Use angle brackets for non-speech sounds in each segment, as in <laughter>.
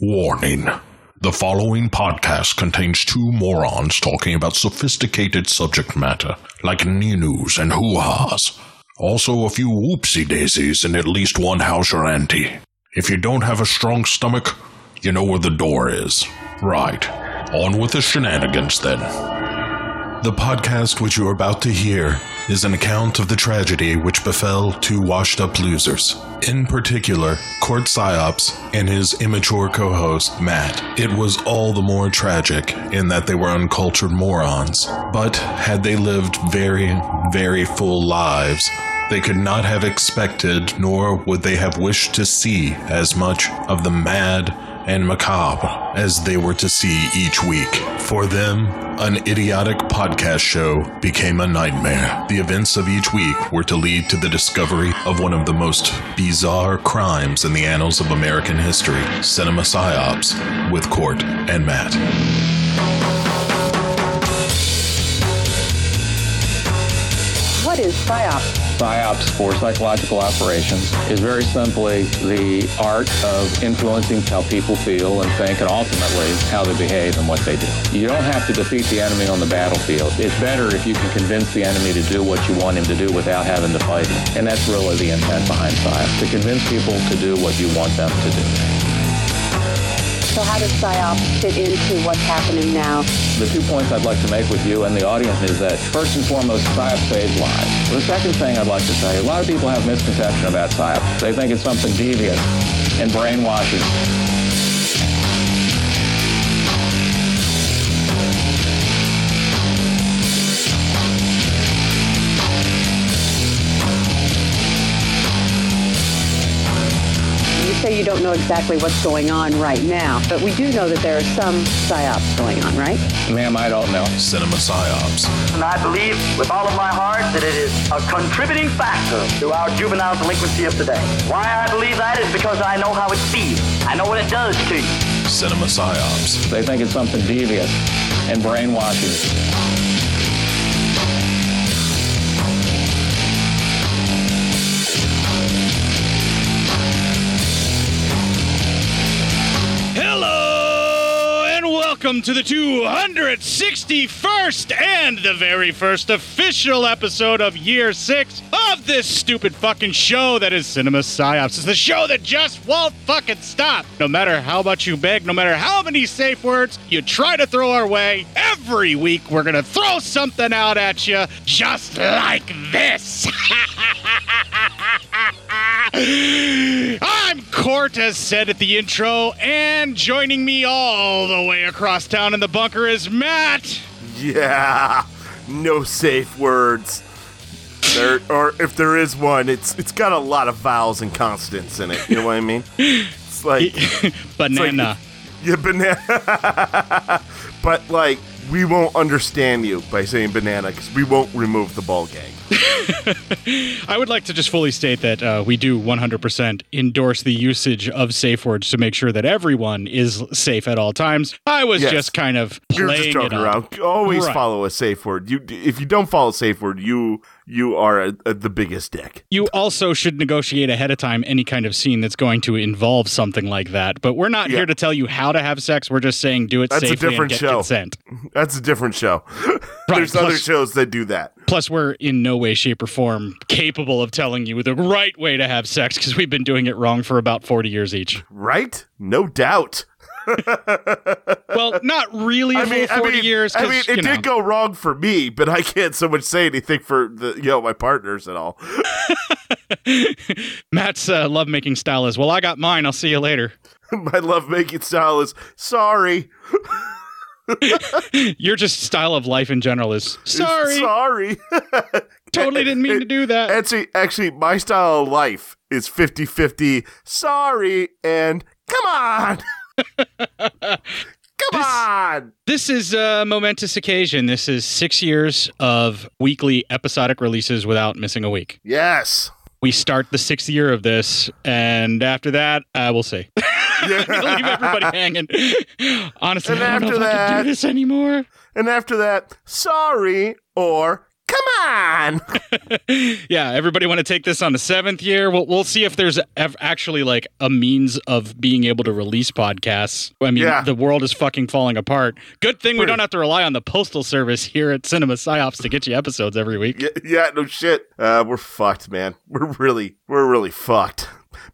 Warning. The following podcast contains two morons talking about sophisticated subject matter, like ninus and hoo-has. Also a few whoopsie daisies and at least one house or auntie. If you don't have a strong stomach, you know where the door is. Right. On with the shenanigans then. The podcast which you are about to hear is an account of the tragedy which befell two washed up losers. In particular, Court Psyops and his immature co host, Matt. It was all the more tragic in that they were uncultured morons. But had they lived very, very full lives, they could not have expected, nor would they have wished to see as much of the mad and macabre as they were to see each week. For them, an idiotic podcast show became a nightmare. The events of each week were to lead to the discovery of one of the most bizarre crimes in the annals of American history cinema psyops with Court and Matt. What is PSYOP? PSYOPs for psychological operations is very simply the art of influencing how people feel and think and ultimately how they behave and what they do. You don't have to defeat the enemy on the battlefield. It's better if you can convince the enemy to do what you want him to do without having to fight. And that's really the intent behind PSYOPs, to convince people to do what you want them to do. So how does PSYOP fit into what's happening now? The two points I'd like to make with you and the audience is that first and foremost, PSYOP saves lives. The second thing I'd like to say, a lot of people have misconception about PSYOP. They think it's something devious and brainwashing. Say you don't know exactly what's going on right now, but we do know that there are some PSYOPs going on, right? Ma'am, I don't know. Cinema psyops. And I believe with all of my heart that it is a contributing factor to our juvenile delinquency of today. Why I believe that is because I know how it feels. I know what it does to you. Cinema psyops. They think it's something devious and brainwashing. Welcome to the 261st and the very first official episode of year six of this stupid fucking show that is Cinema Psyops. It's the show that just won't fucking stop. No matter how much you beg, no matter how many safe words you try to throw our way, every week we're gonna throw something out at you just like this. <laughs> I'm Court, as said at the intro, and joining me all the way across town in the bunker is Matt. Yeah, no safe words. There, or if there is one, it's it's got a lot of vowels and consonants in it. You know what I mean? It's like <laughs> Banana. yeah, banana. <laughs> but like, we won't understand you by saying banana because we won't remove the ball gang. <laughs> I would like to just fully state that uh, we do 100% endorse the usage of safe words to make sure that everyone is safe at all times. I was Yes. just kind of You're playing just joking around. Always Right. follow a safe word. You, if you don't follow a safe word, you you are a, a, the biggest dick. You also should negotiate ahead of time any kind of scene that's going to involve something like that. But we're not Yeah. here to tell you how to have sex. We're just saying do it That's a different and get show. consent. <laughs> That's a different show. <laughs> There's plus- other shows that do that. Plus, we're in no way, shape, or form capable of telling you the right way to have sex because we've been doing it wrong for about 40 years each. Right? No doubt. Well, not really a I mean, full I 40 mean, years. I mean, it know, did go wrong for me, but I can't so much say anything for the you know my partners and all. <laughs> Matt's uh, lovemaking style is, well, I got mine. I'll see you later. <laughs> my love making style is sorry, <laughs> Your just style of life in general is, sorry, sorry. totally didn't mean to do that. Actually, actually, my style of life is 50-50 Sorry and come on, come This- on. This is a momentous occasion. This is six years of weekly episodic releases without missing a week. Yes. We start the sixth year of this, and after that, uh, we'll see. <laughs> Yeah. leave everybody hanging. Honestly, And I don't know after if I can that- do this anymore. And after that, sorry or Come on. <laughs> yeah, everybody want to take this on the seventh year? We'll, we'll see if there's ev- actually like a means of being able to release podcasts. I mean, Yeah. the world is fucking falling apart. Good thing we don't have to rely on the postal service here at Cinema Psyops to get you episodes every week. yeah, yeah, no shit. Uh, we're fucked, man. We're really, we're really fucked.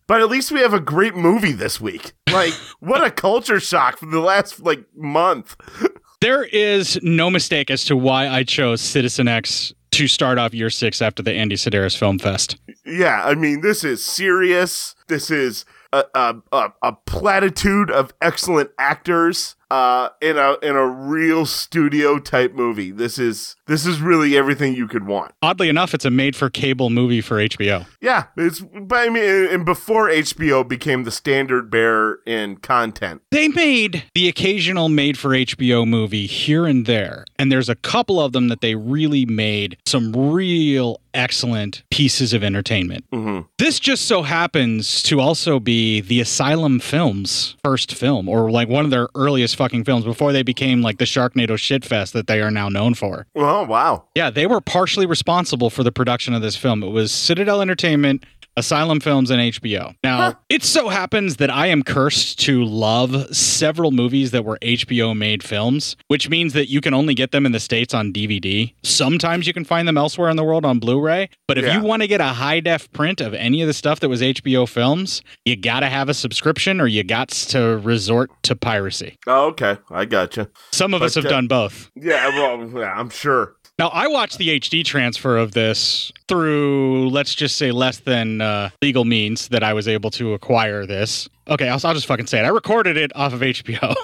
But at least we have a great movie this week. Like, what a culture shock from the last like month. <laughs> There is no mistake as to why I chose Citizen X to start off year six after the Andy Sidaris Film Fest. Yeah, I mean, this is serious. This is a a, a, a platitude of excellent actors uh, in a in a real studio type movie. This is this is really everything you could want. Oddly enough, it's a made for cable movie for HBO. Yeah, it's but I mean, and before HBO became the standard bearer in content. They made the occasional made for HBO movie here and there, and there's a couple of them that they really made some real excellent pieces of entertainment. hmm This just so happens to also be the Asylum Films' first film, or like one of their earliest fucking films before they became like the Sharknado shitfest that they are now known for. Oh wow, Yeah, they were partially responsible for the production of this film. It was Citadel Entertainment, Asylum Films, and HBO. Now, it so happens that I am cursed to love several movies that were HBO made films, which means that you can only get them in the States on DVD. Sometimes you can find them elsewhere in the world on Blu ray. But if Yeah. you want to get a high def print of any of the stuff that was HBO films, you got to have a subscription or you got to resort to piracy. oh okay, I gotcha. Some of us have uh, done both. Yeah, well, yeah, I'm sure. Now, I watched the HD transfer of this through, let's just say, less than uh, legal means that I was able to acquire this. Okay, I'll, I'll just fucking say it. I recorded it off of HBO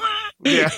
Yeah, <laughs>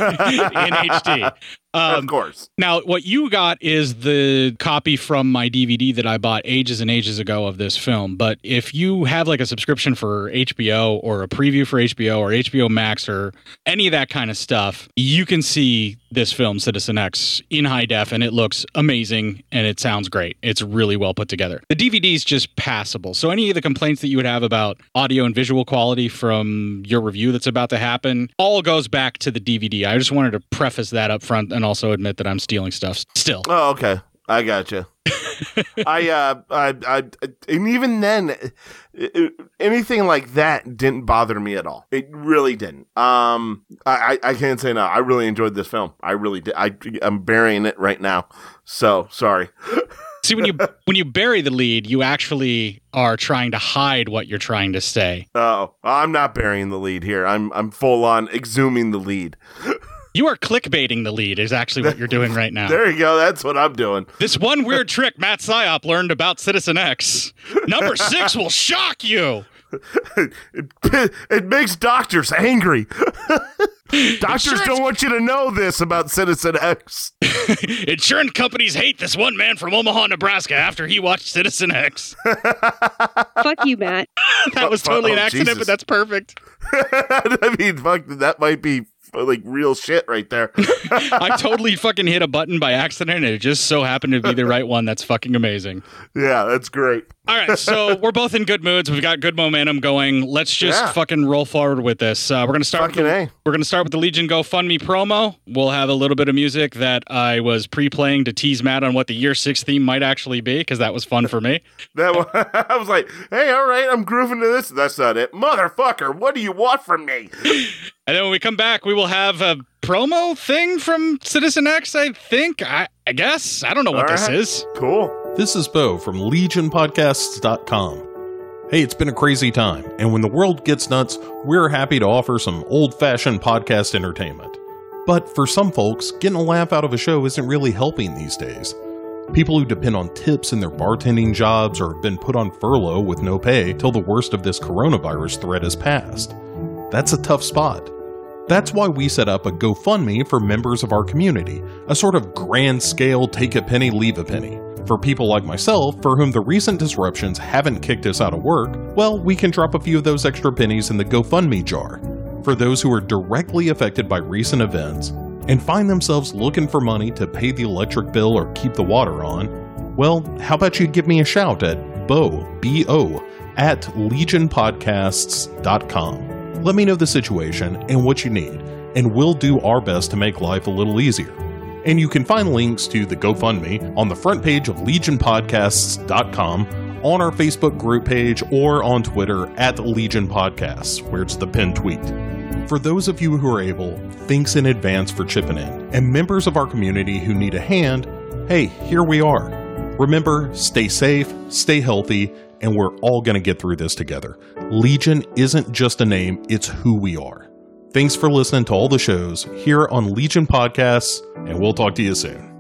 in HD. Of Um, course. now, what you got is the copy from my DVD that I bought ages and ages ago of this film. But if you have like a subscription for HBO or a preview for HBO or HBO Max or any of that kind of stuff, you can see this film, Citizen X, in high def, and it looks amazing and it sounds great. It's really well put together. The DVD is just passable. So, any of the complaints that you would have about audio and visual quality from your review that's about to happen all goes back to the DVD. I just wanted to preface that up front and also admit that I'm stealing stuff still. Oh, okay. I gotcha. <laughs> I, uh, I, I, and even then, it- it- anything like that didn't bother me at all. It really didn't. Um, I, I I can't say no. I really enjoyed this film. I really did. I, I'm burying it right now. So sorry. <laughs> See, when you when you bury the lead, you actually are trying to hide what you're trying to say. Oh, I'm not burying the lead here. I'm, I'm full on exhuming the lead. <laughs> You are clickbaiting the lead is actually what you're doing right now. <laughs> There you go. That's what I'm doing. This one weird trick Matt Psyop learned about Citizen X. Number six will shock you. It, <laughs> it makes doctors angry. <laughs> doctors Insurance- don't want you to know this about Citizen X. Insurance companies hate this one man from Omaha, Nebraska after he watched Citizen X. Fuck you, Matt. That was totally an Oh, accident, Jesus. but that's perfect. I mean, fuck, that might be like real shit right there. <laughs> I <laughs> totally fucking hit a button by accident and it just so happened to be the right one. That's fucking amazing. yeah, that's great. All right, so <laughs> we're both in good moods. We've got good momentum going. Let's just Yeah. fucking roll forward with this. Uh, we're gonna start. Fucking with A. the, we're gonna start with the Legion GoFundMe promo. We'll have a little bit of music that I was pre-playing to tease Matt on what the year six theme might actually be, because that was fun for me. <laughs> That one, <laughs> I was like, hey, all right, I'm grooving to this. That's not it, motherfucker. What do you want from me? And then when we come back, we will have a promo thing from Citizen X. I think. I, I guess. I don't know what All this right. is. Cool. This is Bo from LegionPodcasts.com. Hey, it's been a crazy time, and when the world gets nuts, we're happy to offer some old fashioned podcast entertainment. But for some folks, getting a laugh out of a show isn't really helping these days. People who depend on tips in their bartending jobs or have been put on furlough with no pay till the worst of this coronavirus threat has passed. That's a tough spot. That's why we set up a GoFundMe for members of our community, a sort of grand scale take a penny, leave a penny. For people like myself, for whom the recent disruptions haven't kicked us out of work, well, we can drop a few of those extra pennies in the GoFundMe jar. For those who are directly affected by recent events and find themselves looking for money to pay the electric bill or keep the water on, well, how about you give me a shout at bo, B-O, at legionpodcasts.com. Let me know the situation and what you need, and we'll do our best to make life a little easier. And you can find links to the GoFundMe on the front page of legionpodcasts.com, on our Facebook group page, or on Twitter at Legion Podcasts, where it's the pinned tweet. For those of you who are able, thanks in advance for chipping in. And members of our community who need a hand, hey, here we are. Remember, stay safe, stay healthy, and we're all going to get through this together. Legion isn't just a name, it's who we are. Thanks for listening to all the shows here on Legion Podcasts, and we'll talk to you soon.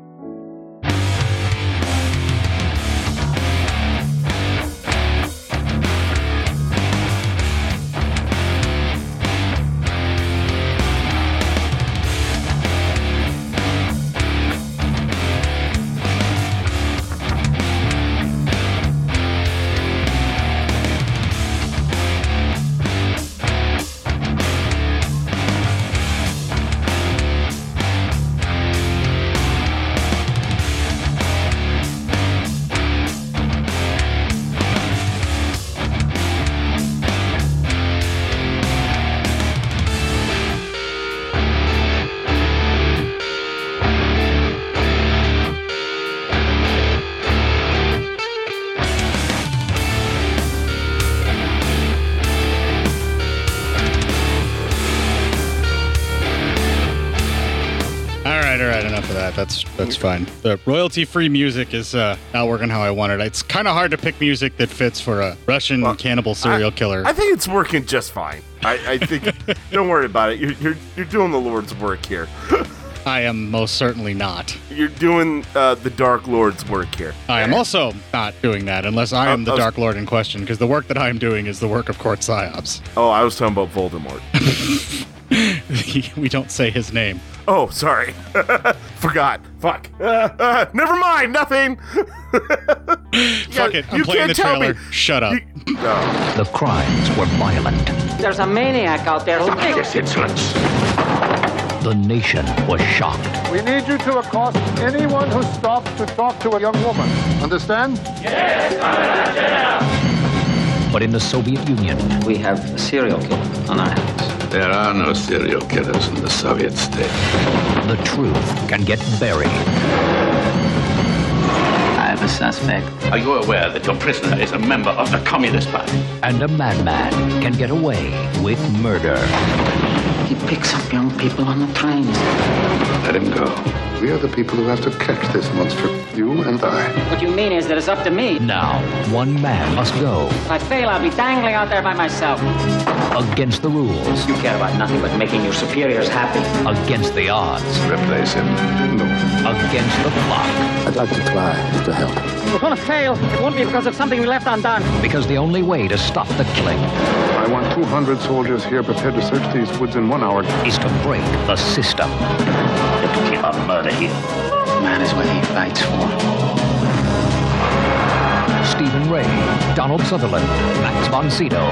That's that's fine. The royalty-free music is uh, not working how I wanted. It. It's kind of hard to pick music that fits for a Russian cannibal serial killer. I think it's working just fine. I, I think. <laughs> don't worry about it. You're, you're you're doing the Lord's work here. <laughs> I am most certainly not. You're doing uh, the Dark Lord's work here. I am also not doing that unless I am I the was- Dark Lord in question, because the work that I am doing is the work of Court Psyops. Oh, I was talking about Voldemort. <laughs> we don't say his name. Oh, sorry. <laughs> Forgot. Fuck. <laughs> Uh, uh, never mind. Nothing. <laughs> Fuck it. I'm you playing can't the tell me. trailer. Shut up. You-. The crimes were violent. There's a maniac out there. This insolence. The nation was shocked. We need you to accost anyone who stops to talk to a young woman. Understand? Yes, understand? But in the Soviet Union, We have a serial killer on our hands. There are no serial killers in the Soviet state. the truth can get buried. I have a suspect. Are you aware that your prisoner is a member of the Communist Party? And a madman can get away with murder. He picks up young people on the trains. Let him go. We are the people who have to catch this monster. You and I. What you mean is that it's up to me. Now, one man must go If I fail, I'll be dangling out there by myself. against the rules, You care about nothing but making your superiors happy. against the odds, Replace him. No. against the clock. I'd like to try to help. If We're gonna fail. It won't be because of something we left undone. Because the only way to stop the killing I want 200 soldiers here prepared to search these woods in one hour. is to break the system. Kill or murder him. Man is what he fights for. Stephen Rea, Donald Sutherland, Max von Sydow,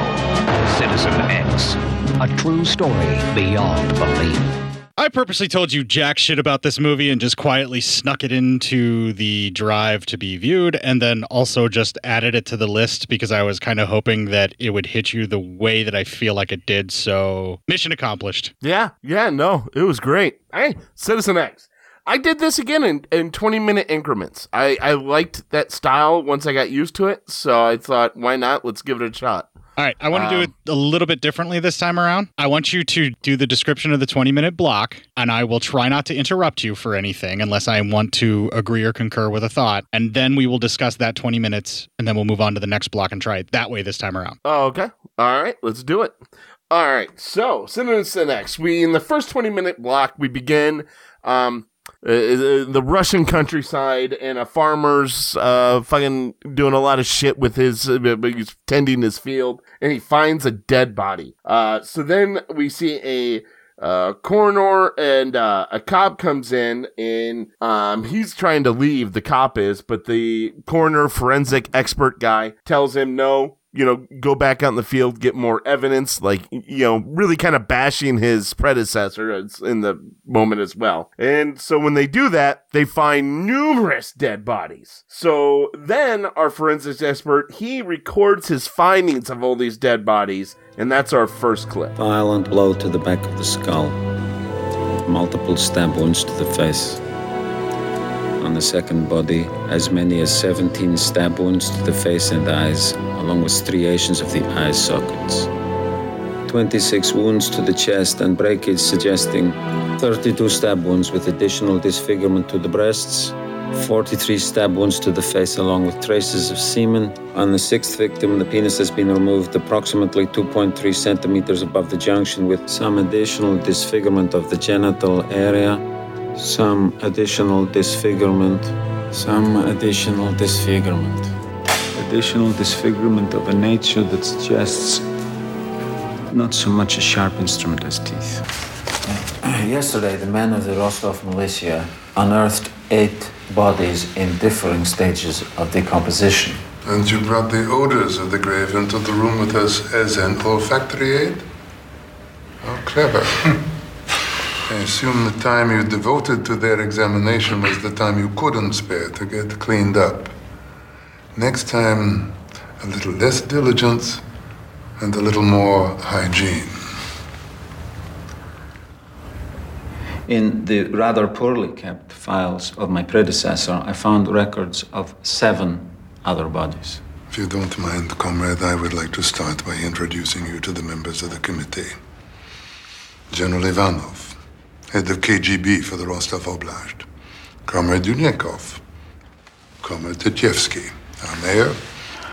Citizen X. A true story beyond belief. I purposely told you jack shit about this movie and just quietly snuck it into the drive to be viewed and then also just added it to the list because I was kind of hoping that it would hit you the way that I feel like it did. So, mission accomplished. Yeah. Yeah. No, it was great. Hey, Citizen X. I did this again in, in 20 minute increments. I, I liked that style once I got used to it. So I thought, why not? Let's give it a shot. All right, I want to do it a little bit differently this time around. I want you to do the description of the 20 minute block, and I will try not to interrupt you for anything unless I want to agree or concur with a thought. And then we will discuss that 20 minutes, and then we'll move on to the next block and try it that way this time around. Oh, okay. All right. Let's do it. All right. So, Citizen X. We, in the first 20 minute block, we begin, um, uh, the Russian countryside and a farmer's uh fucking doing a lot of shit with his uh, he's tending his field and he finds a dead body. Uh so then we see a uh, coroner and uh, a cop comes in and um, he's trying to leave. The cop is, but the coroner forensic expert guy tells him no. You know, go back out in the field, get more evidence. Like you know, really kind of bashing his predecessor in the moment as well. And so when they do that, they find numerous dead bodies. So then our forensics expert he records his findings of all these dead bodies, and that's our first clip. Violent blow to the back of the skull. Multiple stab wounds to the face. On the second body, as many as 17 stab wounds to the face and eyes, along with striations of the eye sockets. 26 wounds to the chest and breakage suggesting 32 stab wounds with additional disfigurement to the breasts, 43 stab wounds to the face along with traces of semen. On the sixth victim, the penis has been removed approximately 2.3 centimeters above the junction with some additional disfigurement of the genital area, some additional disfigurement, some additional disfigurement. Additional disfigurement of a nature that suggests not so much a sharp instrument as teeth. <clears throat> Yesterday, the men of the Rostov militia unearthed eight bodies in differing stages of decomposition. And you brought the odors of the grave into the room with us as an olfactory aid? How clever. <laughs> I assume the time you devoted to their examination was the time you couldn't spare to get cleaned up. Next time, a little less diligence and a little more hygiene. In the rather poorly kept files of my predecessor, I found records of seven other bodies. If you don't mind, comrade, I would like to start by introducing you to the members of the committee. General Ivanov, head of KGB for the Rostov Oblast. Comrade Dunyakov, Comrade Tetchevsky, our mayor,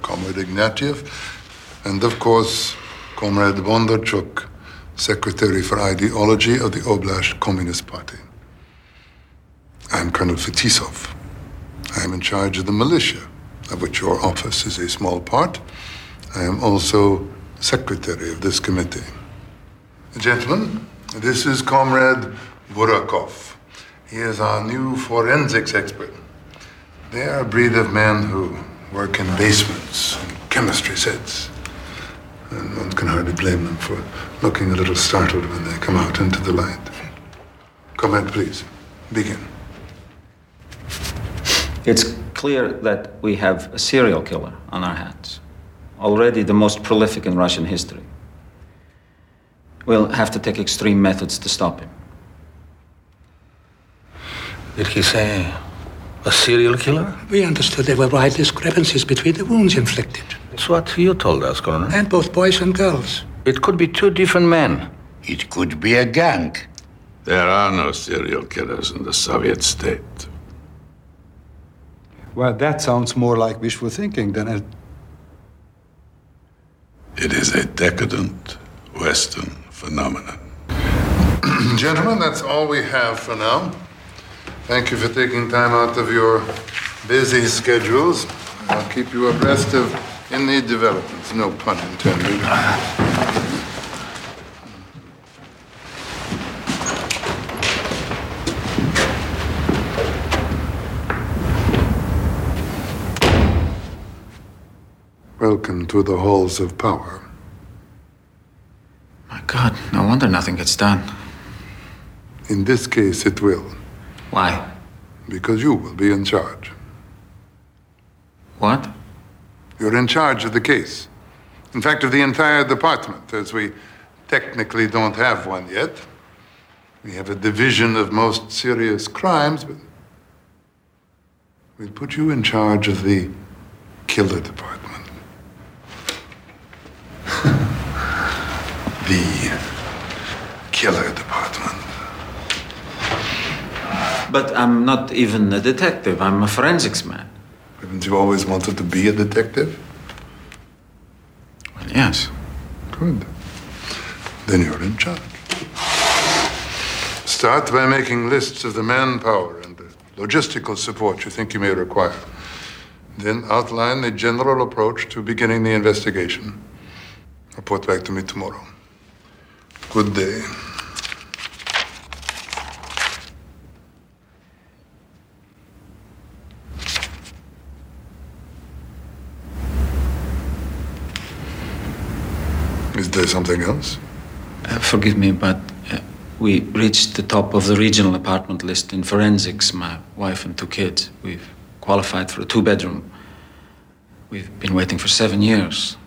Comrade Ignatiev, and of course, Comrade Bondarchuk, Secretary for Ideology of the Oblast Communist Party. I'm Colonel Fetisov. I'm in charge of the militia, of which your office is a small part. I am also secretary of this committee. Gentlemen, this is Comrade Burakov. He is our new forensics expert. They are a breed of men who work in basements and chemistry sets. And one can hardly blame them for looking a little startled when they come out into the light. Comrade, please, begin. It's clear that we have a serial killer on our hands, already the most prolific in Russian history. We'll have to take extreme methods to stop him. Did he say a serial killer? We understood there were wide discrepancies between the wounds inflicted. It's what you told us, Colonel. And both boys and girls. It could be two different men. It could be a gang. There are no serial killers in the Soviet state. Well, that sounds more like wishful thinking than a. It is a decadent Western phenomenon. <clears throat> Gentlemen, that's all we have for now. Thank you for taking time out of your busy schedules. I'll keep you abreast of any developments, no pun intended. Welcome to the halls of power. My God, no wonder nothing gets done. In this case, it will. Why? Because you will be in charge. What? You're in charge of the case. In fact, of the entire department, as we technically don't have one yet. We have a division of most serious crimes, but we'll put you in charge of the killer department. The killer department. But I'm not even a detective, I'm a forensics man. Haven't you always wanted to be a detective? Well, yes. Good. Then you're in charge. Start by making lists of the manpower and the logistical support you think you may require. Then outline the general approach to beginning the investigation. Report back to me tomorrow. Good day. Is there something else? Uh, forgive me, but uh, we reached the top of the regional apartment list in forensics, my wife and two kids. We've qualified for a two bedroom. We've been waiting for seven years.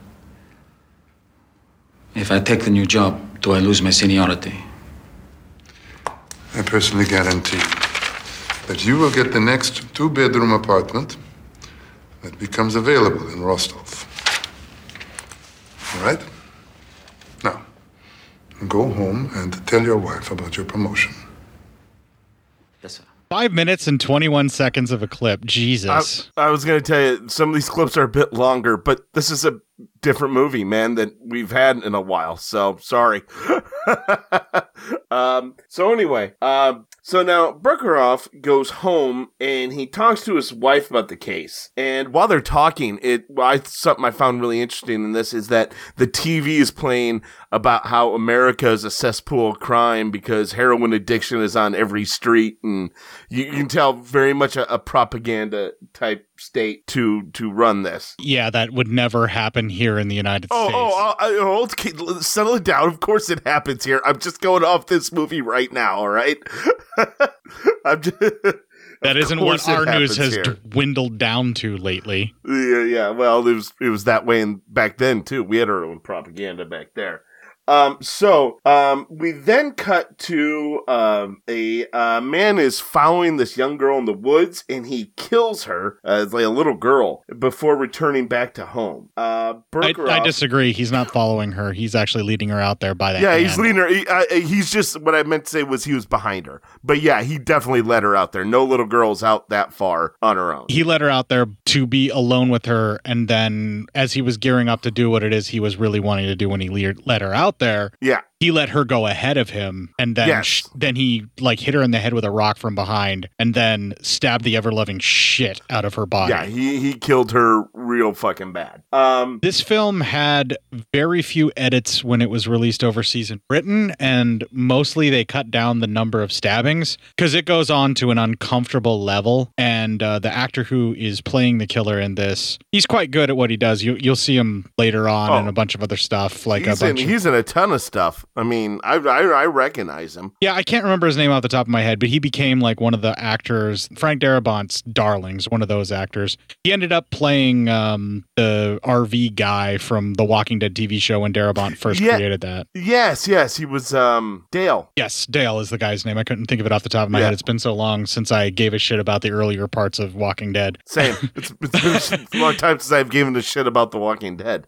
If I take the new job, do I lose my seniority? I personally guarantee that you will get the next two bedroom apartment that becomes available in Rostov. All right? Now, go home and tell your wife about your promotion. Five minutes and 21 seconds of a clip. Jesus. I, I was going to tell you, some of these clips are a bit longer, but this is a different movie, man, that we've had in a while. So sorry. <laughs> um, so anyway, um, so now Berkarov goes home and he talks to his wife about the case. And while they're talking, it I something I found really interesting in this is that the TV is playing about how America is a cesspool of crime because heroin addiction is on every street, and you, you can tell very much a, a propaganda type state to to run this. Yeah, that would never happen here in the United Oh, oh States. oh, oh, oh, okay, settle it down. Of course it happens here. I'm just going off this movie right now, all right? <laughs> I'm just, <laughs> that isn't what our news has here. dwindled down to lately. yeah, yeah. Well, it was it was that way in, back then too. We had our own propaganda back there. Um, so um, we then cut to um, a uh, man is following this young girl in the woods, and he kills her as like a little girl before returning back to home. Uh, I, I disagree. He's not following her. He's actually leading her out there by that. Yeah, he's leading her. He, uh, he's just what I meant to say was he was behind her. But yeah, he definitely led her out there. No little girl's out that far on her own. He led her out there to be alone with her, and then as he was gearing up to do what it is he was really wanting to do when he le- let her out there, Yeah. He let her go ahead of him, and then Yes. sh- then he like hit her in the head with a rock from behind, and then stabbed the ever loving shit out of her body. Yeah, he he killed her real fucking bad. Um, This film had very few edits when it was released overseas in Britain, and mostly they cut down the number of stabbings because it goes on to an uncomfortable level. And uh, the actor who is playing the killer in this, he's quite good at what he does. You, you'll see him later on Oh. in a bunch of other stuff, like he's a in bunch. of, he's in a ton of stuff. I mean, I I, I recognize him. yeah, I can't remember his name off the top of my head, but he became like one of the actors, Frank Darabont's darlings, one of those actors. He ended up playing um, the RV guy from the Walking Dead TV show when Darabont first Yeah. created that. Yes, yes, he was um Dale. Yes, Dale is the guy's name. I couldn't think of it off the top of my Yeah. head. It's been so long since I gave a shit about the earlier parts of Walking Dead. Same. it's, it's been a long time since I've given a shit about The Walking Dead.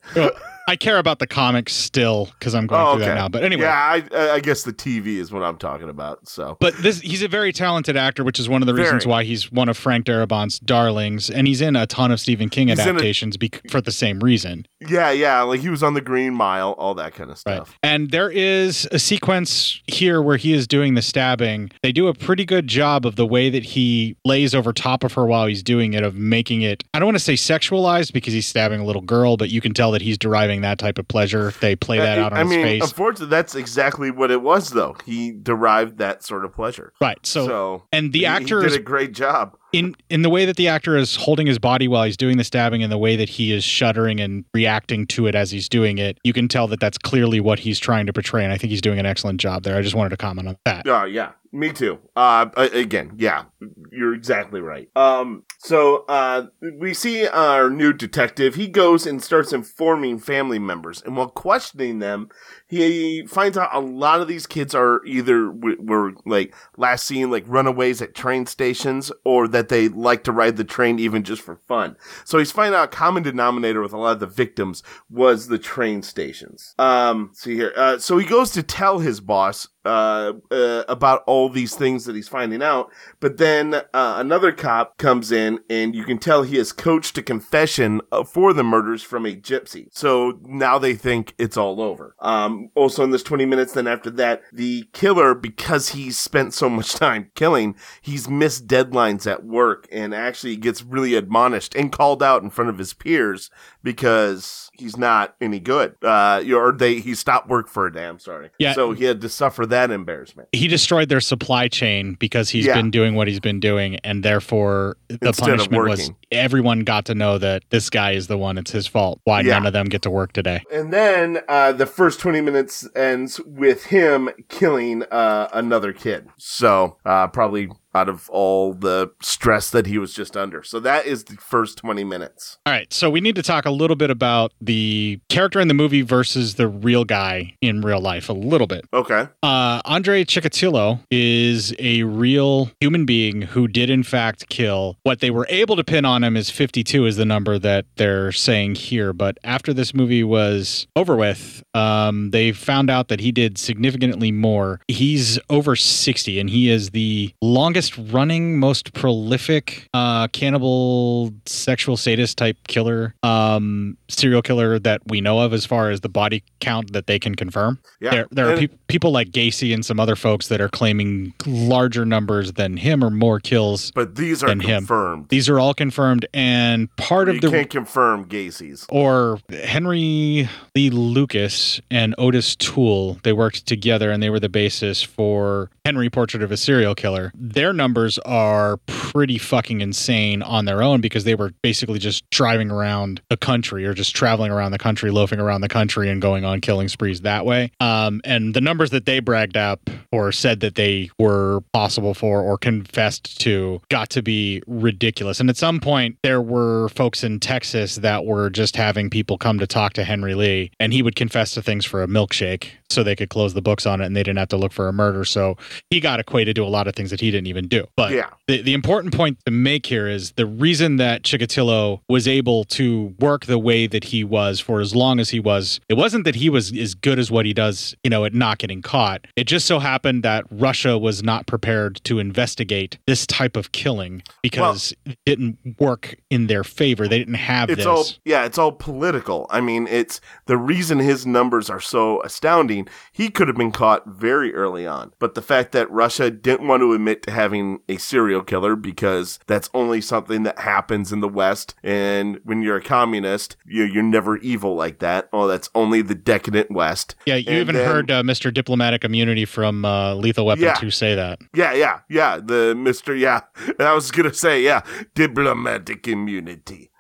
I care about the comics still because I'm going Oh, through that now. But anyway. yeah, I I guess the TV is what I'm talking about. So, But this he's a very talented actor, which is one of the reasons Very. why he's one of Frank Darabont's darlings, and he's in a ton of Stephen King He's in a- adaptations bec for the same reason. yeah, yeah, like he was on the Green Mile, all that kind of stuff. And there is a sequence here where he is doing the stabbing. They do a pretty good job of the way that he lays over top of her while he's doing it, of making it, I don't want to say sexualized because he's stabbing a little girl, but you can tell that he's deriving that type of pleasure. If they play that Uh, out on I his mean, face. unfortunately, that's exactly what it was, though. He derived that sort of pleasure. Right. So, so and the he- actor he is did a great job. In in the way that the actor is holding his body while he's doing the stabbing and the way that he is shuddering and reacting to it as he's doing it you can tell that that's clearly what he's trying to portray and i think he's doing an excellent job there i just wanted to comment on that Oh yeah, me too. Uh, again, yeah, you're exactly right. Um, so uh, we see our new detective. He goes and starts informing family members, and while questioning them, he finds out a lot of these kids are either w- were like last seen like runaways at train stations, or that they like to ride the train even just for fun. So he's finding out a common denominator with a lot of the victims was the train stations. Um, see here. Uh, so he goes to tell his boss uh, uh, about all these things that he's finding out. But then uh, another cop comes in, and you can tell he has coached a confession uh, for the murders from a gypsy. So now they think it's all over. Um, also, in this 20 minutes, then after that, the killer, because he's spent so much <laughs> time killing, he's missed deadlines at work and actually gets really admonished and called out in front of his peers because he's not any good. Uh, you or they he stopped work for a day. I'm sorry. Yeah. So he had to suffer that embarrassment. he destroyed their supply chain because he's Yeah. been doing what he's been doing and therefore the Instead punishment was everyone got to know that this guy is the one it's his fault why Yeah. none of them get to work today And then uh, the first 20 minutes ends with him killing uh, another kid. So uh, probably out of all the stress that he was just under. So that is the first 20 minutes. All right, so we need to talk a little bit about the character in the movie versus the real guy in real life a little bit. Okay. Uh, Andre Chikatilo is a real human being who did, in fact, kill. What they were able to pin on him is 52 is the number that they're saying here. But after this movie was over with, um, they found out that he did significantly more. He's over 60, and he is the longest running, most prolific uh, cannibal, sexual sadist type killer, um, serial killer that we know of as far as the body count that they can confirm. Yeah. There, there are peop people like Gacy and some other folks that are claiming larger numbers than him or more kills But these are than him. confirmed. These are all confirmed, and part You of the can't confirm Gacy's. or Henry Lee Lucas and Ottis Toole, they worked together and they were the basis for Henry Portrait of a Serial Killer. Their numbers are pretty fucking insane on their own because they were basically just driving around the country or just traveling around the country, loafing around the country and going on killing sprees that way. Um, and the numbers that they bragged up or said that they were possible for or confessed to got to be ridiculous. And at some point, there were folks in Texas that were just having people come to talk to Henry Lee, and he would confess to things for a milkshake so they could close the books on it and they didn't have to look for a murder. So he got equated to a lot of things that he didn't even do. But Yeah. the, the important point to make here is the reason that Chikatilo was able to work the way that he was for as long as he was, it wasn't that he was as good as what he does, you know, at not getting caught. It just so happened that Russia was not prepared to investigate this type of killing because it didn't work in their favor. They didn't have It's this. all yeah, it's all political. I mean, it's the reason his numbers are so astounding. He could have been caught very early on, but the fact that Russia didn't want to admit to having a serial killer because that's only something that happens in the West, and when you're a communist, you, you're never evil like that. Oh, that's only the decadent West. yeah, you And even then- heard uh, Mr. Diplomatic Immunity from uh, Lethal Weapon Yeah. 2 say that. Yeah, yeah, yeah. The Mister, yeah. I was gonna say, yeah, diplomatic immunity.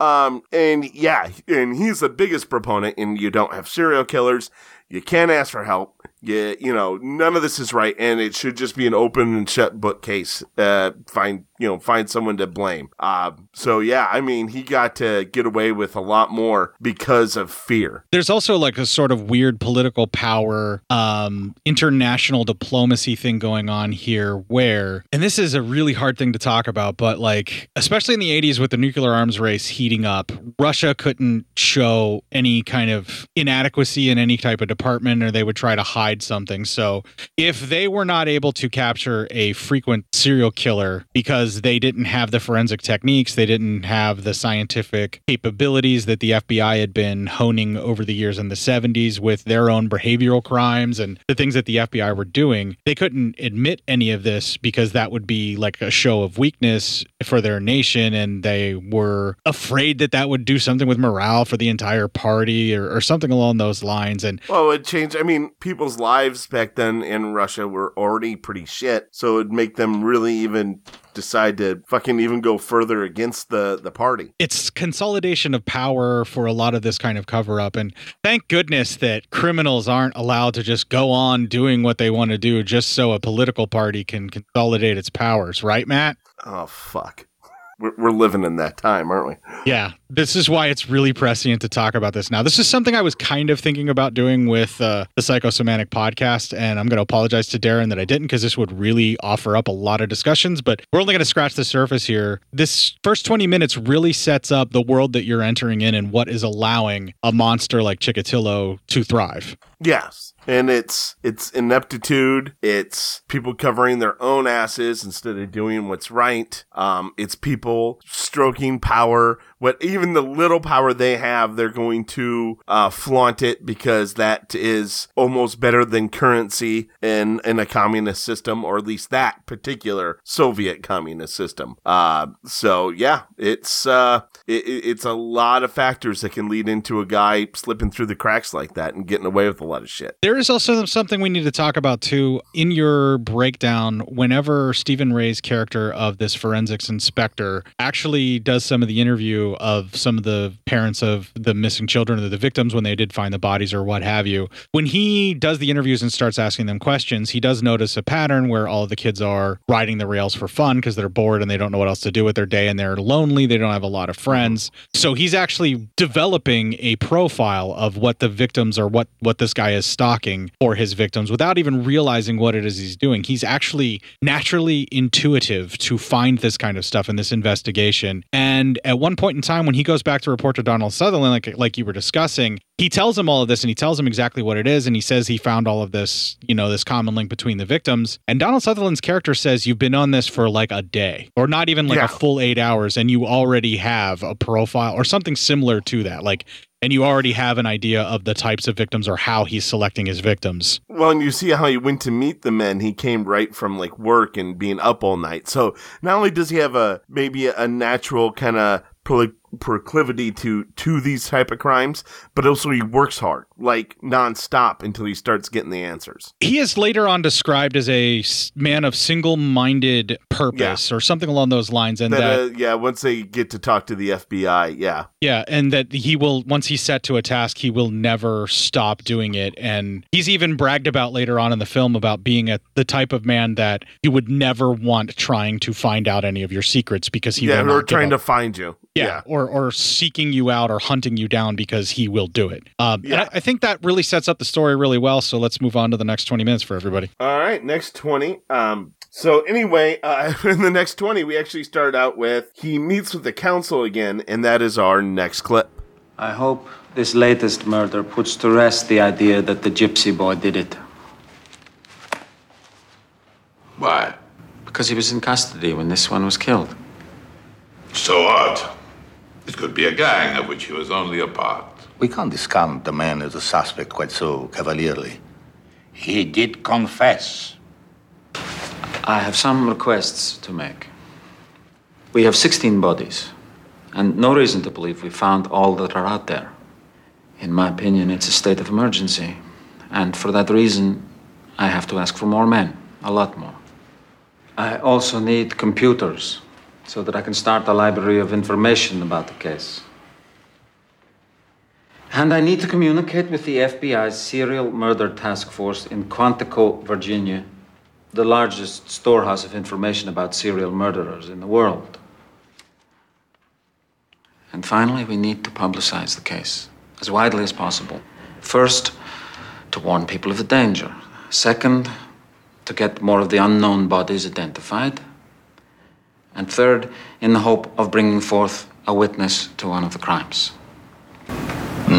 Um, and yeah, and he's the biggest proponent. And you don't have serial killers. You can't ask for help. You, you know, none of this is right, and it should just be an open and shut bookcase. Uh, find, you know, find someone to blame. Uh, so yeah, I mean, he got to get away with a lot more because of fear. there's also like a sort of weird political power um international diplomacy thing going on here where and this is a really hard thing to talk about but like especially in the 80s with the nuclear arms race heating up russia couldn't show any kind of inadequacy in any type of department or they would try to hide something so if they were not able to capture a frequent serial killer because they didn't have the forensic techniques, they didn't have the scientific capabilities that the FBI had been honing over the years in the 70s with their own behavioral crimes and the things that the FBI were doing, they couldn't admit any of this because that would be like a show of weakness for their nation and they were afraid that that would do something with morale for the entire party or, or something along those lines and Well, it changed. I mean, people's lives back then in Russia were already pretty shit, so it'd make them really even decide to fucking even go further against the the party. it's consolidation of power for a lot of this kind of cover up and thank goodness that criminals aren't allowed to just go on doing what they want to do just so a political party can consolidate its powers right matt Oh fuck, we're, we're living in that time, aren't we? yeah this is why it's really prescient to talk about this now this is something i was kind of thinking about doing with uh, the psychosomatic podcast and i'm going to apologize to darren that i didn't because this would really offer up a lot of discussions but we're only going to scratch the surface here this first 20 minutes really sets up the world that you're entering in and what is allowing a monster like chikatilo to thrive Yes. And it's it's ineptitude. It's people covering their own asses instead of doing what's right. Um, it's people stroking power. What even the little power they have, they're going to uh, flaunt it because that is almost better than currency in in a communist system, or at least that particular Soviet communist system. Uh, so yeah, it's uh, it, it- it's a lot of factors that can lead into a guy slipping through the cracks like that and getting away with a lot of shit. There is also something we need to talk about too. In your breakdown, whenever Stephen Rea's character of this forensics inspector actually does some of the interview interview of some of the parents of the missing children or the victims when they did find the bodies or what have you. When he does the interviews and starts asking them questions, he does notice a pattern where all the kids are riding the rails for fun because they're bored and they don't know what else to do with their day and they're lonely. They don't have a lot of friends. Mm-hmm. So he's actually developing a profile of what the victims or what what this guy is stalking for his victims without even realizing what it is he's doing. He's actually naturally intuitive to find this kind of stuff in this investigation. And at one point in time when he goes back to report to Donald Sutherland like like you were discussing, he tells him all of this and he tells him exactly what it is and he says he found all of this, you know, this common link between the victims. And Donald Sutherland's character says you've been on this for like a day or not even like Yeah. a full 8 hours and you already have a profile or something similar to that. Like and you already have an idea of the types of victims or how he's selecting his victims. Well, and you see how he went to meet the men. He came right from like work and being up all night. So not only does he have a maybe a natural kind of pro- proclivity to to these type of crimes, but also he works hard, like nonstop until he starts getting the answers. He is later on described as a man of single-minded purpose or something along those lines and That, that uh, yeah, once they get to talk to the FBI, yeah, Yeah, and that he will once he's set to a task, he will never stop doing it. And he's even bragged about later on in the film about being a the type of man that you would never want trying to find out any of your secrets because he yeah, we're trying to find you. Yeah, or or seeking you out or hunting you down because he will do it. Um, and I, I think that really sets up the story really well. So let's move on to the next twenty minutes for everybody. All right, next 20. Um, so anyway, uh, <laughs> in the next 20, we actually start out with he meets with the council again, and that is our next clip. I hope this latest murder puts to rest the idea that the gypsy boy did it. Why? Because he was in custody when this one was killed. So what? It could be a gang of which he was only a part. We can't discount the man as a suspect quite so cavalierly. He did confess. I have some requests to make. We have 16 bodies, and no reason to believe we found all that are out there. In my opinion, it's a state of emergency, and for that reason, I have to ask for more men, a lot more. I also need computers so that I can start a library of information about the case. And I need to communicate with the FBI's Serial Murder Task Force in Quantico, Virginia, the largest storehouse of information about serial murderers in the world. And finally, we need to publicize the case as widely as possible. First, to warn people of the danger. Second, to get more of the unknown bodies identified. And third, in the hope of bringing forth a witness to one of the crimes.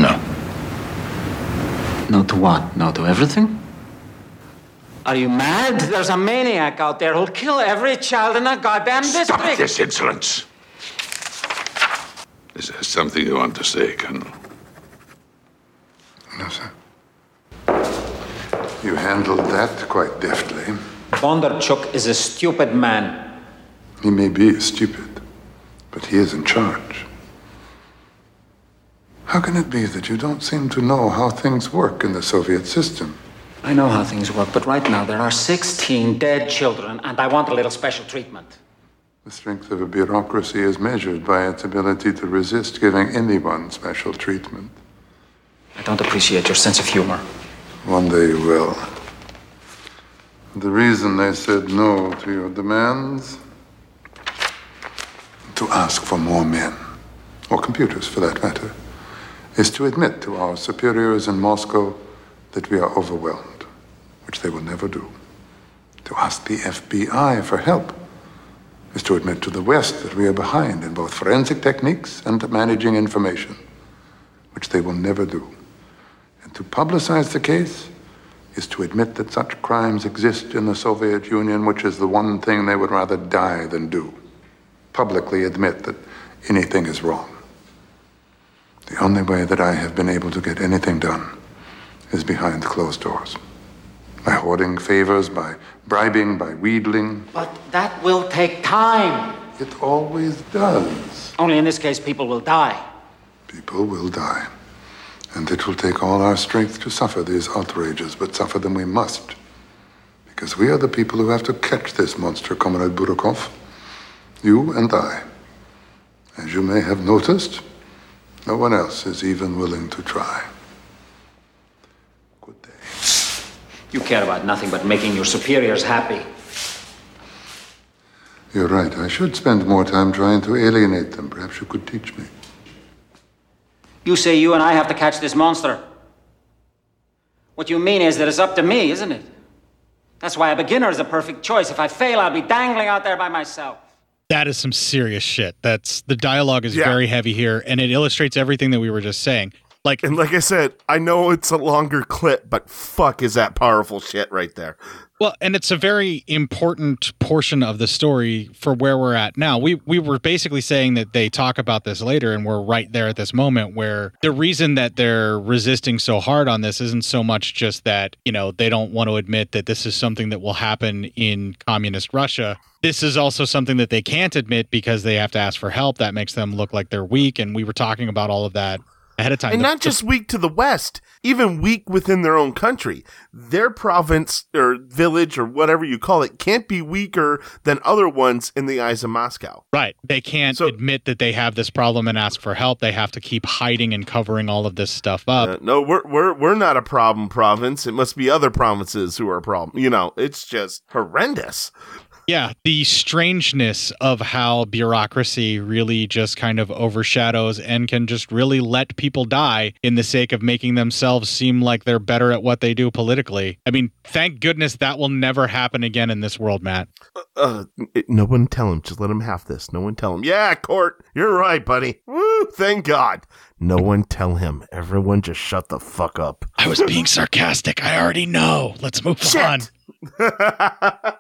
No. No to what? No to everything? Are you mad? There's a maniac out there who'll kill every child in a goddamn district. Stop this insolence! Is there something you want to say, Colonel? No, sir. You handled that quite deftly. Bondarchuk is a stupid man. He may be stupid, but he is in charge. How can it be that you don't seem to know how things work in the Soviet system? I know how things work, but right now there are 16 dead children, and I want a little special treatment. The strength of a bureaucracy is measured by its ability to resist giving anyone special treatment. I don't appreciate your sense of humor. One day you will. The reason they said no to your demands? To ask for more men, or computers for that matter, is to admit to our superiors in Moscow that we are overwhelmed, which they will never do. To ask the FBI for help is to admit to the West that we are behind in both forensic techniques and managing information, which they will never do. And to publicize the case is to admit that such crimes exist in the Soviet Union, which is the one thing they would rather die than do. Publicly admit that anything is wrong. The only way that I have been able to get anything done is behind closed doors. By hoarding favors, by bribing, by wheedling. But that will take time. It always does. Only in this case, people will die. People will die. And it will take all our strength to suffer these outrages, but suffer them we must. Because we are the people who have to catch this monster, Comrade Burakov. You and I. As you may have noticed, no one else is even willing to try. Good day. You care about nothing but making your superiors happy. You're right. I should spend more time trying to alienate them. Perhaps you could teach me. You say you and I have to catch this monster. What you mean is that it's up to me, isn't it? That's why a beginner is a perfect choice. If I fail, I'll be dangling out there by myself. That is some serious shit. That's the dialogue is Yeah. very heavy here, and it illustrates everything that we were just saying. Like, and like I said, I know it's a longer clip, but fuck, is that powerful shit right there? Well, and it's a very important portion of the story for where we're at now. We we were basically saying that they talk about this later, and we're right there at this moment where the reason that they're resisting so hard on this isn't so much just that you know they don't want to admit that this is something that will happen in communist Russia. This is also something that they can't admit because they have to ask for help. That makes them look like they're weak, and we were talking about all of that ahead of time. And not just weak to the West, even weak within their own country. Their province or village or whatever you call it can't be weaker than other ones in the eyes of Moscow. Right. They can't so, admit that they have this problem and ask for help. They have to keep hiding and covering all of this stuff up. Uh, no, we're we're we're not a problem province. It must be other provinces who are a problem. You know, it's just horrendous. Yeah, the strangeness of how bureaucracy really just kind of overshadows and can just really let people die in the sake of making themselves seem like they're better at what they do politically. I mean, thank goodness that will never happen again in this world, Matt. Uh, it- no one tell him. Just let him have this. No one tell him. Yeah, court. You're right, buddy. Woo! Thank God. No one tell him. Everyone just shut the fuck up. I was being sarcastic. I already know. Let's move on. <laughs>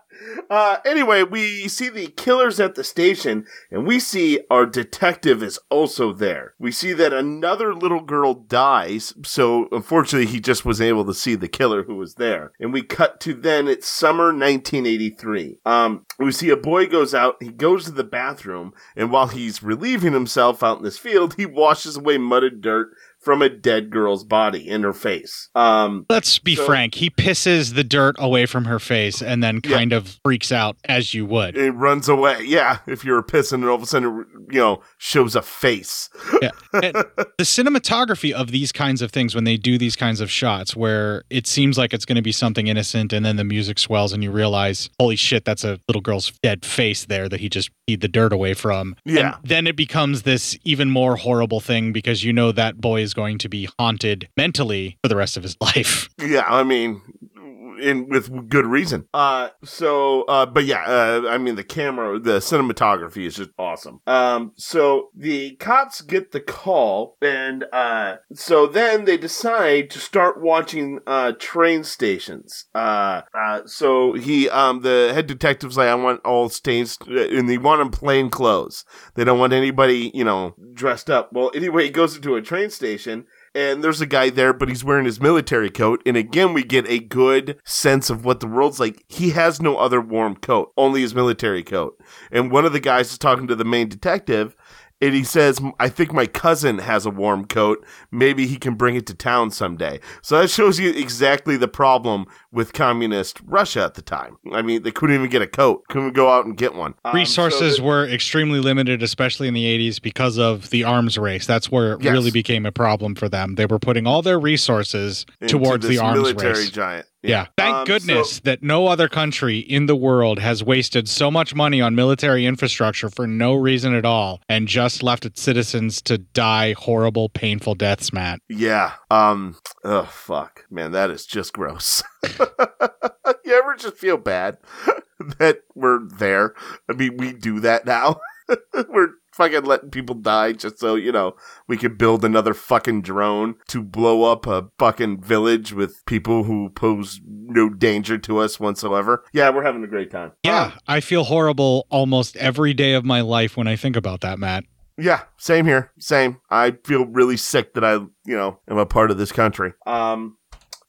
uh, anyway, we see the killers at the station, and we see our detective is also there. We see that another little girl dies, so unfortunately, he just was able to see the killer who was there. And we cut to then it's summer 1983. Um, we see a boy goes out, he goes to the bathroom, and while he's relieving himself out in this field, he washes away mudded dirt from a dead girl's body in her face. Um, Let's be so- frank. He pisses the dirt away from her face and then kind of freaks out as you would. it runs away. Yeah, if you're pissing and all of a sudden, you know, shows a face. yeah. The cinematography of these kinds of things when they do these kinds of shots where it seems like it's going to be something innocent and then the music swells and you realize holy shit that's a little girl's dead face there that he just peed the dirt away from Yeah. and then it becomes this even more horrible thing because you know that boy is going to be haunted mentally for the rest of his <laughs> life. Yeah, I mean, in with good reason. Uh, so, uh, but yeah, uh, I mean, the camera, the cinematography is just awesome. Um, so the cops get the call, and uh, so then they decide to start watching uh train stations. Uh, uh, so he, um, the head detective's like, I want all stains, and they want them plain clothes. They don't want anybody, you know, dressed up. Well, anyway, he goes into a train station and there's a guy there, but he's wearing his military coat. And again, we get a good sense of what the world's like. He has no other warm coat, only his military coat. And one of the guys is talking to the main detective. And he says, I think my cousin has a warm coat. Maybe he can bring it to town someday. So that shows you exactly the problem with communist Russia at the time. I mean, they couldn't even get a coat, couldn't go out and get one. Um, so resources were extremely limited especially in the 80s because of the arms race that's where it Yes. really became a problem for them they were putting all their resources Into towards the arms military race giant. yeah, thank Um, goodness that no other country in the world has wasted so much money on military infrastructure for no reason at all and just left its citizens to die horrible painful deaths matt Yeah. Um. Oh fuck, man, that is just gross. <laughs> <laughs> you ever just feel bad <laughs> that we're there? I mean, we do that now. <laughs> we're fucking letting people die just so you know we could build another fucking drone to blow up a fucking village with people who pose no danger to us whatsoever. Yeah, we're having a great time. yeah i feel horrible almost every day of my life when i think about that matt Yeah, same here. Same. I feel really sick that I, you know, am a part of this country. Um,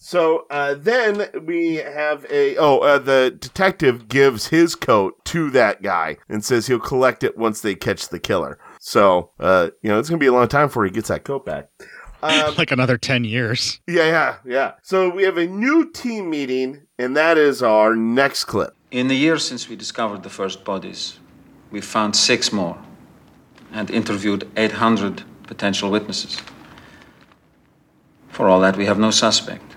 so uh, then we have a oh, uh, the detective gives his coat to that guy and says he'll collect it once they catch the killer. So uh, you know, it's gonna be a long time before he gets that coat back. Um, <laughs> like another 10 years yeah, yeah, yeah. So we have a new team meeting, and that is our next clip. In the years since we discovered the first bodies, we found six more. and interviewed 800 potential witnesses. For all that, we have no suspect.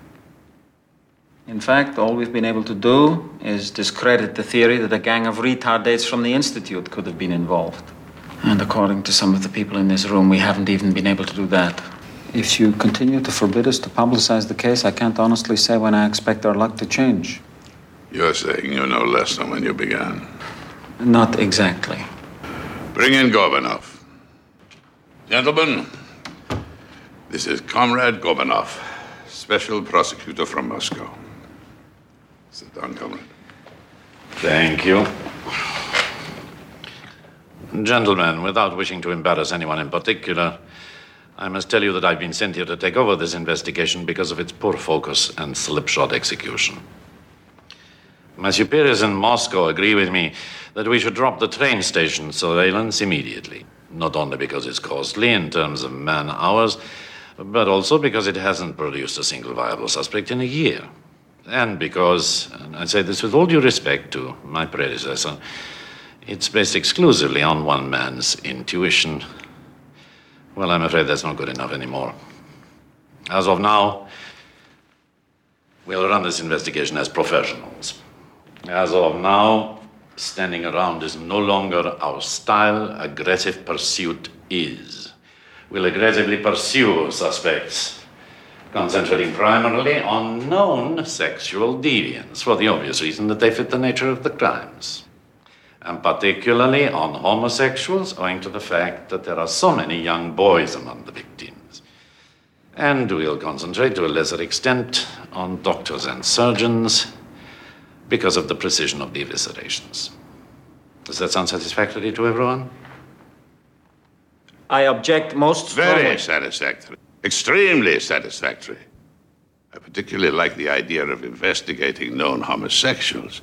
In fact, all we've been able to do is discredit the theory that a gang of retardates from the Institute could have been involved. And according to some of the people in this room, we haven't even been able to do that. If you continue to forbid us to publicize the case, I can't honestly say when I expect our luck to change. You're saying you know less than when you began. Not exactly. Bring in Gorbunov. Gentlemen, this is Comrade Gorbunov, special prosecutor from Moscow. Sit down. Thank you. Gentlemen, without wishing to embarrass anyone in particular, I must tell you that I've been sent here to take over this investigation because of its poor focus and slipshod execution. My superiors in Moscow agree with me that we should drop the train station surveillance immediately. Not only because it's costly in terms of man hours, but also because it hasn't produced a single viable suspect in a year. And because, and I say this with all due respect to my predecessor, it's based exclusively on one man's intuition. Well, I'm afraid that's not good enough anymore. As of now, we'll run this investigation as professionals. As of now, standing around is no longer our style. Aggressive pursuit is. We'll aggressively pursue suspects, concentrating primarily on known sexual deviants for the obvious reason that they fit the nature of the crimes and particularly on homosexuals, owing to the fact that there are so many young boys among the victims. And we'll concentrate to a lesser extent on doctors and surgeons because of the precision of the eviscerations. Does that sound satisfactory to everyone? I object most strongly. Very satisfactory. Extremely satisfactory. I particularly like the idea of investigating known homosexuals.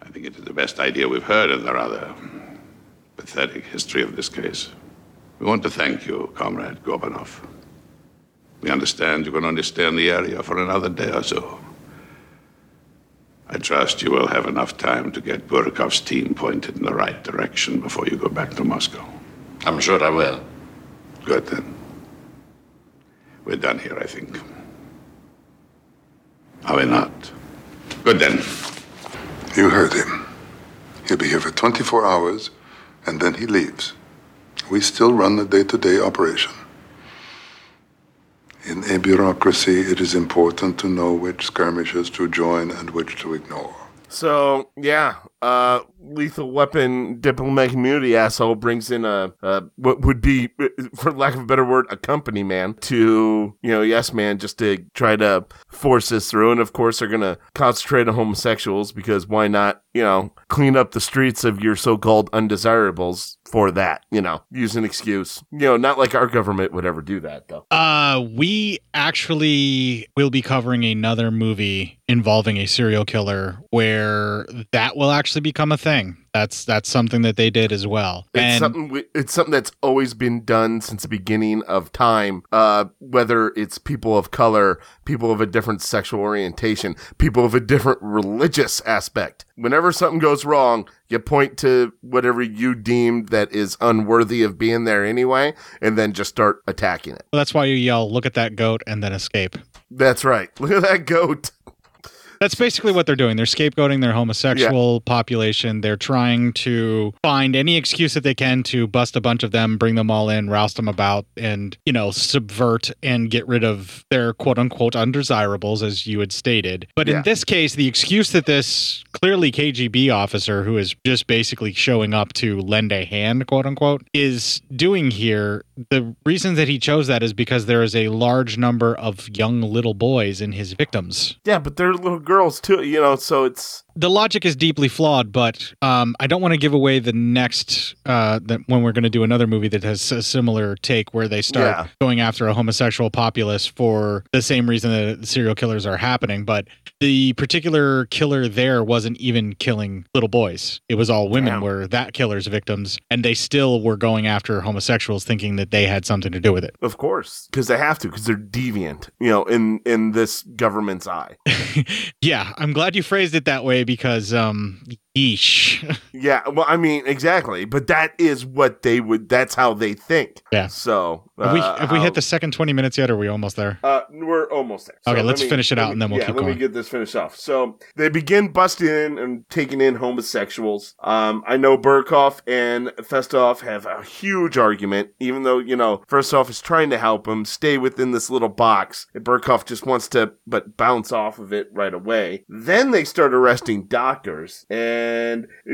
I think it is the best idea we've heard in the rather pathetic history of this case. We want to thank you, Comrade Gorbunov. We understand you're going to understand the area for another day or so. I trust you will have enough time to get Burakov's team pointed in the right direction before you go back to Moscow. I'm sure I will. Good then. We're done here, I think. Are we not? Good then. You heard him. He'll be here for 24 hours, and then he leaves. We still run the day to day operation. In a bureaucracy, it is important to know which skirmishes to join and which to ignore. So yeah, uh, lethal weapon diplomatic community asshole brings in a, a what would be, for lack of a better word, a company man to you know yes man just to try to force this through, and of course they're gonna concentrate on homosexuals because why not you know clean up the streets of your so-called undesirables for that you know use an excuse you know not like our government would ever do that though. Uh, we actually will be covering another movie involving a serial killer where that will actually become a thing. That's that's something that they did as well. It's and something. we- It's something that's always been done since the beginning of time. Uh, whether it's people of color, people of a different sexual orientation, people of a different religious aspect. Whenever something goes wrong, you point to whatever you deem that is unworthy of being there anyway, and then just start attacking it. well, that's why you yell, "Look at that goat!" and then escape. That's right. <laughs> Look at that goat. That's basically what they're doing. They're scapegoating their homosexual population. They're trying to find any excuse that they can to bust a bunch of them, bring them all in, roust them about, and, you know, subvert and get rid of their quote unquote undesirables, as you had stated. But Yeah. in this case, the excuse that this clearly KGB officer, who is just basically showing up to lend a hand, quote unquote, is doing here, the reason that he chose that is because there is a large number of young little boys in his victims. Yeah, but they're little girls too, you know. So it's the logic is deeply flawed, but um, I don't want to give away the next uh, that when we're going to do another movie that has a similar take where they start Yeah. going after a homosexual populace for the same reason that serial killers are happening. But the particular killer there wasn't even killing little boys; it was all women Damn. were that killer's victims, and they still were going after homosexuals, thinking that they had something to do with it. Of course, because they have to, because they're deviant, you know, in in this government's eye. <laughs> Yeah, I'm glad you phrased it that way because, um, yeesh. <laughs> yeah, well, I mean, exactly, but that is what they would. That's how they think. Yeah. So have we, uh, have we hit the second 20 minutes yet? Or are we almost there? Uh, we're almost there. Okay, let let's me- finish it out me- and then we'll yeah, keep let going. me get this finished off. So they begin busting in and taking in homosexuals. Um, I know Burkhoff and Festoff have a huge argument, even though you know Festoff is trying to help him stay within this little box. And Burkhoff just wants to, but bounce off of it right away. Then they start arresting doctors, and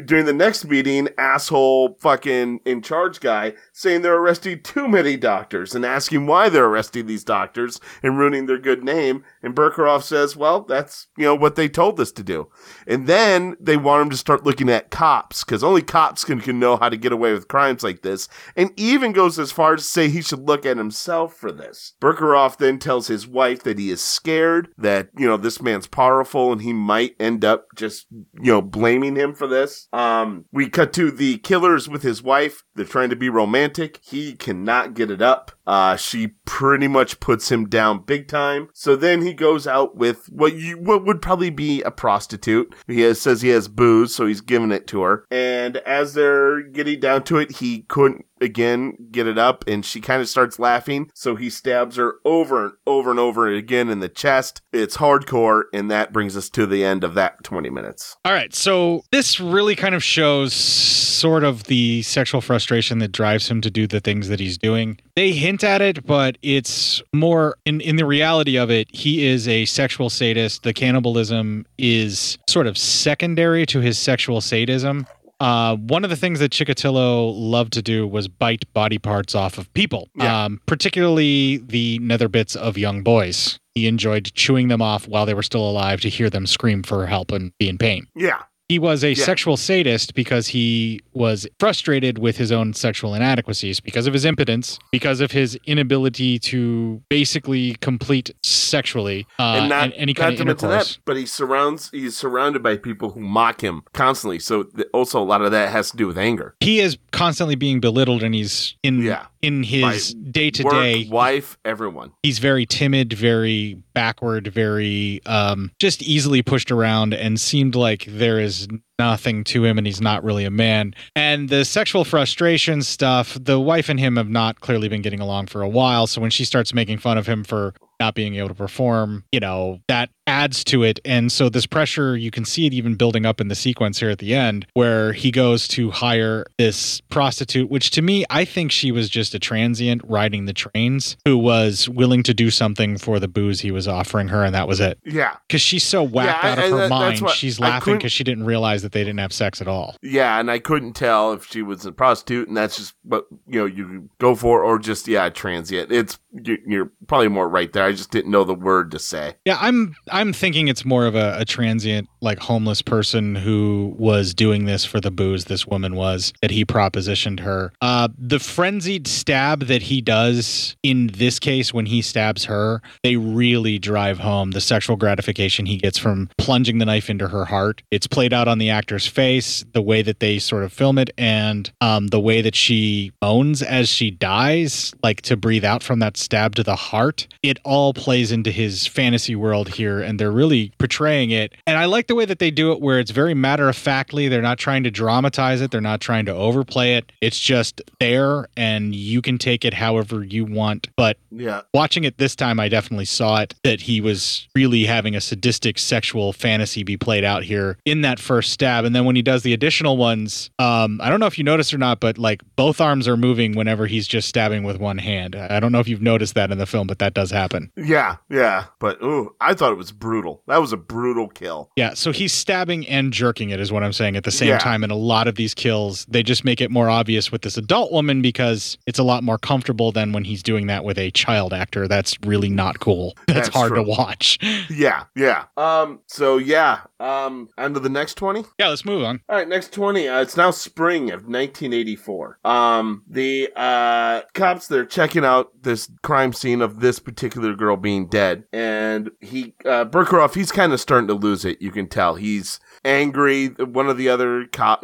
during the next meeting, asshole fucking in charge guy saying they're arresting too many doctors and asking why they're arresting these doctors and ruining their good name. And Berkeroff says, well, that's, you know, what they told us to do. And then they want him to start looking at cops because only cops can, can know how to get away with crimes like this. And even goes as far as to say he should look at himself for this. Berkeroff then tells his wife that he is scared that, you know, this man's powerful and he might end up just, you know, blaming him for this. Um, we cut to the killers with his wife. They're trying to be romantic. He cannot get it up. Uh, she pretty much puts him down big time. So then he goes out with what you what would probably be a prostitute. He has, says he has booze, so he's giving it to her. And as they're getting down to it, he couldn't again get it up, and she kind of starts laughing. So he stabs her over and over and over again in the chest. It's hardcore, and that brings us to the end of that twenty minutes. All right, so this really kind of shows sort of the sexual frustration that drives him to do the things that he's doing. They hint at it, but it's more in in the reality of it. He is a sexual sadist. The cannibalism is sort of secondary to his sexual sadism. Uh, one of the things that Chikatilo loved to do was bite body parts off of people, um, particularly the nether bits of young boys. He enjoyed chewing them off while they were still alive to hear them scream for help and be in pain. Yeah. He was a Yeah. sexual sadist because he was frustrated with his own sexual inadequacies, because of his impotence, because of his inability to basically complete sexually uh, and not, an- any not kind of intercourse. that, but he surrounds he's surrounded by people who mock him constantly. So th- also a lot of that has to do with anger. He is constantly being belittled, and he's in in his day to day wife, everyone. he's very timid, very backward, very um, just easily pushed around, and seemed like there is nothing to him, and he's not really a man. And the sexual frustration stuff, the wife and him have not clearly been getting along for a while. So when she starts making fun of him for not being able to perform, you know, that adds to it. And so this pressure, you can see it even building up in the sequence here at the end, where he goes to hire this prostitute, which to me, I think she was just a transient riding the trains who was willing to do something for the booze he was offering her, and that was it. Yeah. Because she's so whacked Yeah, out of her that's mind, what- she's laughing because she didn't realize that they didn't have sex at all. Yeah, and I couldn't tell if she was a prostitute, and that's just what you know you go for, or just yeah, transient. It's you- you're probably more right there. I just didn't know the word to say. Yeah, I'm I'm thinking it's more of a, a transient, like homeless person who was doing this for the booze. This woman was that he propositioned her. Uh, the frenzied stab that he does in this case when he stabs her, they really drive home the sexual gratification he gets from plunging the knife into her heart. It's played out on the actor's face, the way that they sort of film it, and um, the way that she moans as she dies, like to breathe out from that stab to the heart. It all plays into his fantasy world here, and they're really portraying it. And I like the way that they do it, where it's very matter of factly. They're not trying to dramatize it, they're not trying to overplay it. It's just there, and you can take it however you want. But Yeah. watching it this time, I definitely saw it that he was really having a sadistic sexual fantasy be played out here in that first stab. And then when he does the additional ones, um, I don't know if you noticed or not, but like both arms are moving whenever he's just stabbing with one hand. I don't know if you've noticed that in the film, but that does happen. Yeah, yeah, but ooh, I thought it was brutal. That was a brutal kill. Yeah, so he's stabbing and jerking it, is what I'm saying at the same Yeah. time. And a lot of these kills, they just make it more obvious with this adult woman because it's a lot more comfortable than when he's doing that with a child actor. That's really not cool. <laughs> That's, That's hard true. to watch. Yeah, yeah. Um. So yeah. Um. On to the next twenty. Yeah, let's move on. All right, next 20. Uh, it's now spring of 1984. Um, the uh, cops, they're checking out this crime scene of this particular girl being dead. And he, uh, Berkeroff, he's kind of starting to lose it. You can tell. He's, angry. One of the other cop,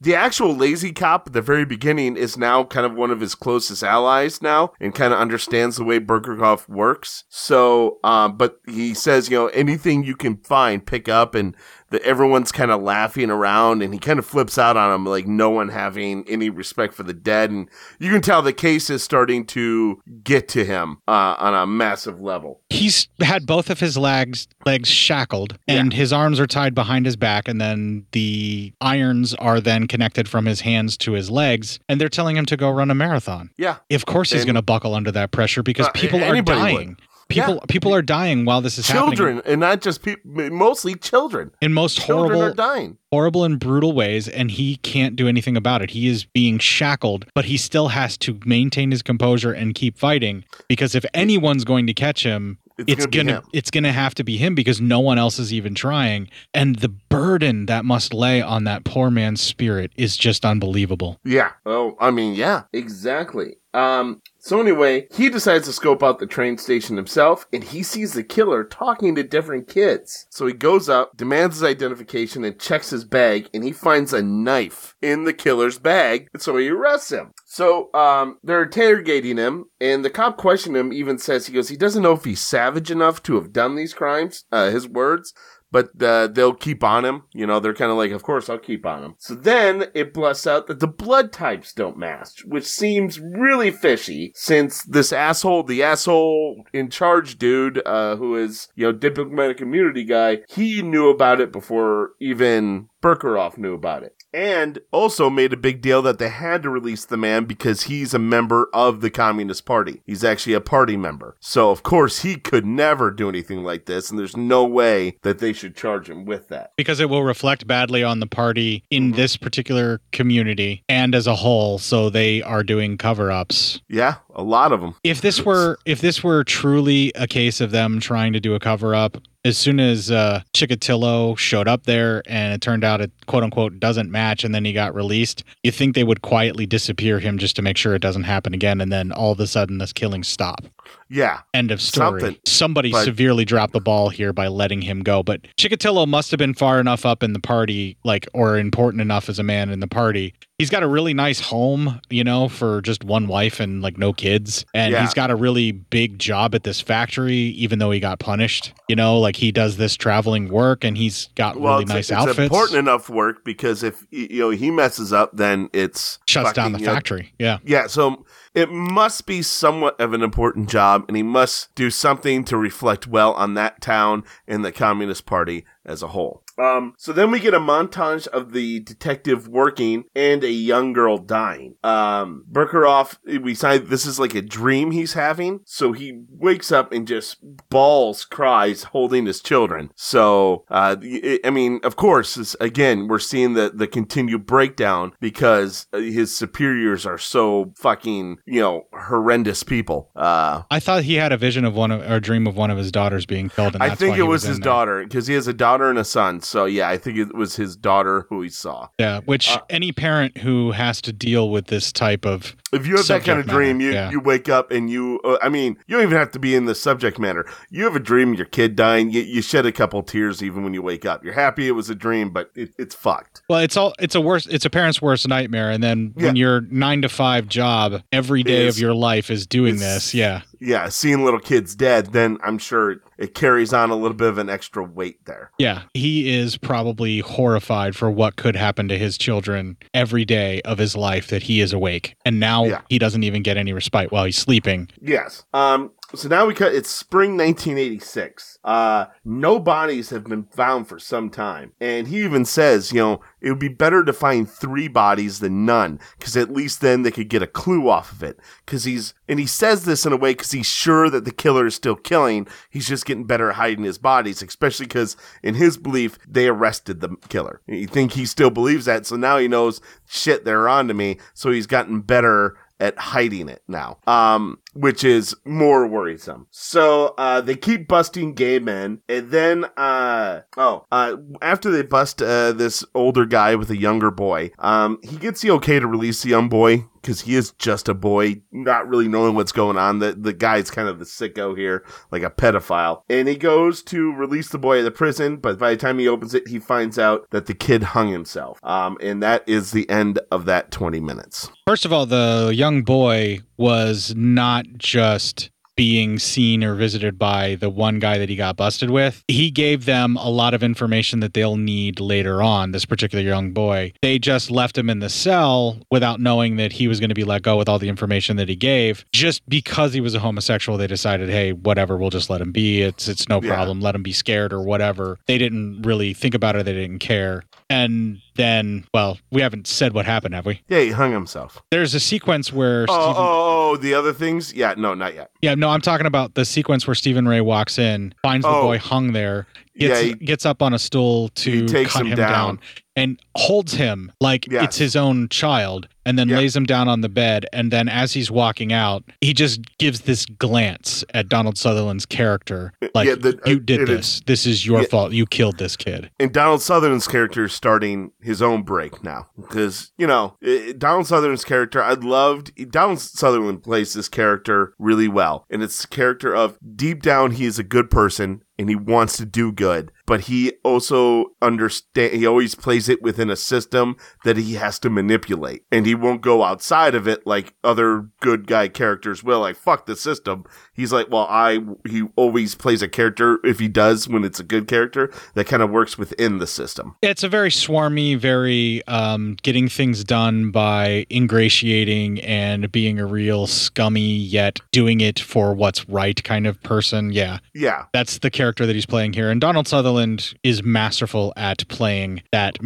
the actual lazy cop at the very beginning is now kind of one of his closest allies now and kind of understands the way Burgerhoff works. So, um, but he says, you know, anything you can find, pick up and that everyone's kind of laughing around and he kind of flips out on him like no one having any respect for the dead and you can tell the case is starting to get to him uh, on a massive level He's had both of his legs legs shackled and his arms are tied behind his back and then the irons are then connected from his hands to his legs and they're telling him to go run a marathon. Yeah. Of course he's going to buckle under that pressure because Uh, people are dying would. People people are dying while this is children happening. Children, and not just people mostly children in most children horrible are dying horrible and brutal ways and he can't do anything about it he is being shackled but he still has to maintain his composure and keep fighting because if anyone's going to catch him It's it's, gonna, gonna it's gonna have to be him because no one else is even trying and the burden that must lay on that poor man's spirit is just unbelievable Yeah. Oh, I mean, yeah, exactly. Um, so anyway, he decides to scope out the train station himself, and he sees the killer talking to different kids. So he goes up, demands his identification, and checks his bag, and he finds a knife in the killer's bag, so he arrests him. So, um, they're interrogating him, and the cop questioning him even says, he goes, he doesn't know if he's savage enough to have done these crimes, uh, his words, but uh, they'll keep on him. You know, they're kind of like, of course, I'll keep on him. So then it blasts out that the blood types don't match, which seems really fishy since this asshole, the asshole in charge dude, uh, who is, you know, diplomatic immunity guy, he knew about it before even Berkeroff knew about it. And also made a big deal that they had to release the man because he's a member of the Communist Party. He's actually a party member. So, of course, he could never do anything like this, and there's no way that they should charge him with that. because it will reflect badly on the party in Mm-hmm. this particular community and as a whole so they are doing cover-ups Yeah, a lot of them. if this were if this were truly a case of them trying to do a cover up as soon as uh Chikatilo showed up there and it turned out it quote unquote doesn't match and then he got released you think they would quietly disappear him just to make sure it doesn't happen again and then all of a sudden this killing stop Yeah. End of story. Something. Somebody But- severely dropped the ball here by letting him go. But Chikatilo must have been far enough up in the party, like, or important enough as a man in the party. He's got a really nice home, you know, for just one wife and like no kids. And Yeah. he's got a really big job at this factory, even though he got punished. You know, like he does this traveling work and he's got really it's, nice it's outfits. important enough work because if you know he messes up, then it's Shuts down the fucking, you know, factory. Yeah. Yeah, so it must be somewhat of an important job, and he must do something to reflect well on that town and the Communist Party as a whole. Um, so then we get a montage of the detective working and a young girl dying. Um, Berkeroff, we decide this is like a dream he's having, so he wakes up and just bawls, cries, holding his children. So, uh, I I mean, of course, this, again, we're seeing the, the continued breakdown because uh, his superiors are so fucking, you know, horrendous people. Uh, I thought he had a vision of one of, or dream of one of his daughters being killed. I think it he was his there. daughter because he has a daughter and a son. So yeah, I think it was his daughter who he saw. Yeah, which Uh, any parent who has to deal with this type of If you have that kind of matter, dream, you, yeah. you wake up and you, uh, I mean, you don't even have to be in the subject matter. You have a dream your kid dying, you, you shed a couple tears even when you wake up. You're happy it was a dream, but it, it's fucked. Well, it's all it's a worst it's a parent's worst nightmare, and then when your nine to five job every day Is- of your life is doing this, yeah, Yeah, seeing little kids dead, then I'm sure it carries on a little bit of an extra weight there. yeah, he is probably horrified for what could happen to his children every day of his life that he is awake, and now Yeah. he doesn't even get any respite while he's sleeping. Yes. Um. So now we cut. It's spring 1986. Uh, no bodies have been found for some time, and he even says, you know, it would be better to find three bodies than none, because at least then they could get a clue off of it. Because he's and he says this in a way because he's sure that the killer is still killing. He's just getting better at hiding his bodies, especially because in his belief they arrested the killer. You think he still believes that, so now he knows shit they're on to me. So he's gotten better at hiding it now. Um, which is more worrisome. So uh, they keep busting gay men, and then uh, oh, uh, after they bust uh, this older guy with a younger boy, um, he gets the okay to release the young boy because he is just a boy, not really knowing what's going on. The the guy's kind of the sicko here, like a pedophile. And he goes to release the boy at the prison, but by the time he opens it, he finds out that the kid hung himself. Um, and that is the end of that 20 minutes. First of all, the young boy was not just being seen or visited by the one guy that he got busted with. He gave them a lot of information that they'll need later on, this particular young boy. They just left him in the cell without knowing that he was going to be let go with all the information that he gave. Just because he was a homosexual, they decided, hey, whatever, we'll just let him be. It's it's no Yeah. problem. Let him be scared or whatever. They didn't really think about it, they didn't care. And then, well, we haven't said what happened, have we? Yeah, he hung himself. There's a sequence where Oh, Stephen oh, oh, the other things? Yeah, no, not yet. yeah, no, I'm talking about the sequence where Stephen Rea walks in, finds the Oh. boy hung there, gets Yeah, he- gets up on a stool to cut him him, down. down. and holds him like it's his own child, and then lays him down on the bed. And then as he's walking out, he just gives this glance at Donald Sutherland's character, like yeah, the- you uh, did it this. is- this is your yeah. fault. You killed this kid. And Donald Sutherland's character is starting his own break now because you know Donald Sutherland's character. I loved Donald Sutherland plays this character really well, and it's the character of deep down he is a good person and he wants to do good, but he also understand. He always plays it within a system that he has to manipulate, and he won't go outside of it like other good guy characters will. Like fuck the system. He's like, well, I. He always plays a character if he does when it's a good character that kind of works within the system. It's a very swarmy, very um, getting things done by ingratiating and being a real scummy yet doing it for what's right kind of person. Yeah. Yeah. That's the character that he's playing here. And Donald Sutherland is masterful at playing that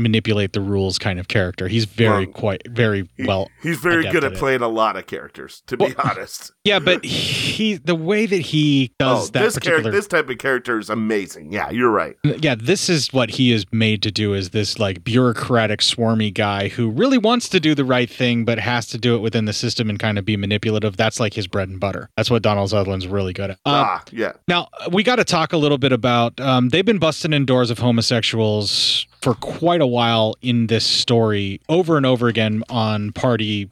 manipulate the rules kind of character. He's very Well, quite very well. He's very good at it. playing a lot of characters, to be <laughs> honest. Yeah, but he the way that he does Oh, that this particular character, this type of character is amazing. Yeah, you're right. yeah, this is what he is made to do is this like bureaucratic swarmy guy who really wants to do the right thing but has to do it within the system and kind of be manipulative. That's like his bread and butter. That's what Donald Sutherland's really good at. Uh, ah, yeah. now, we got to talk a little bit about um, they've been busting in doors of homosexuals for quite a while in this story over and over again on party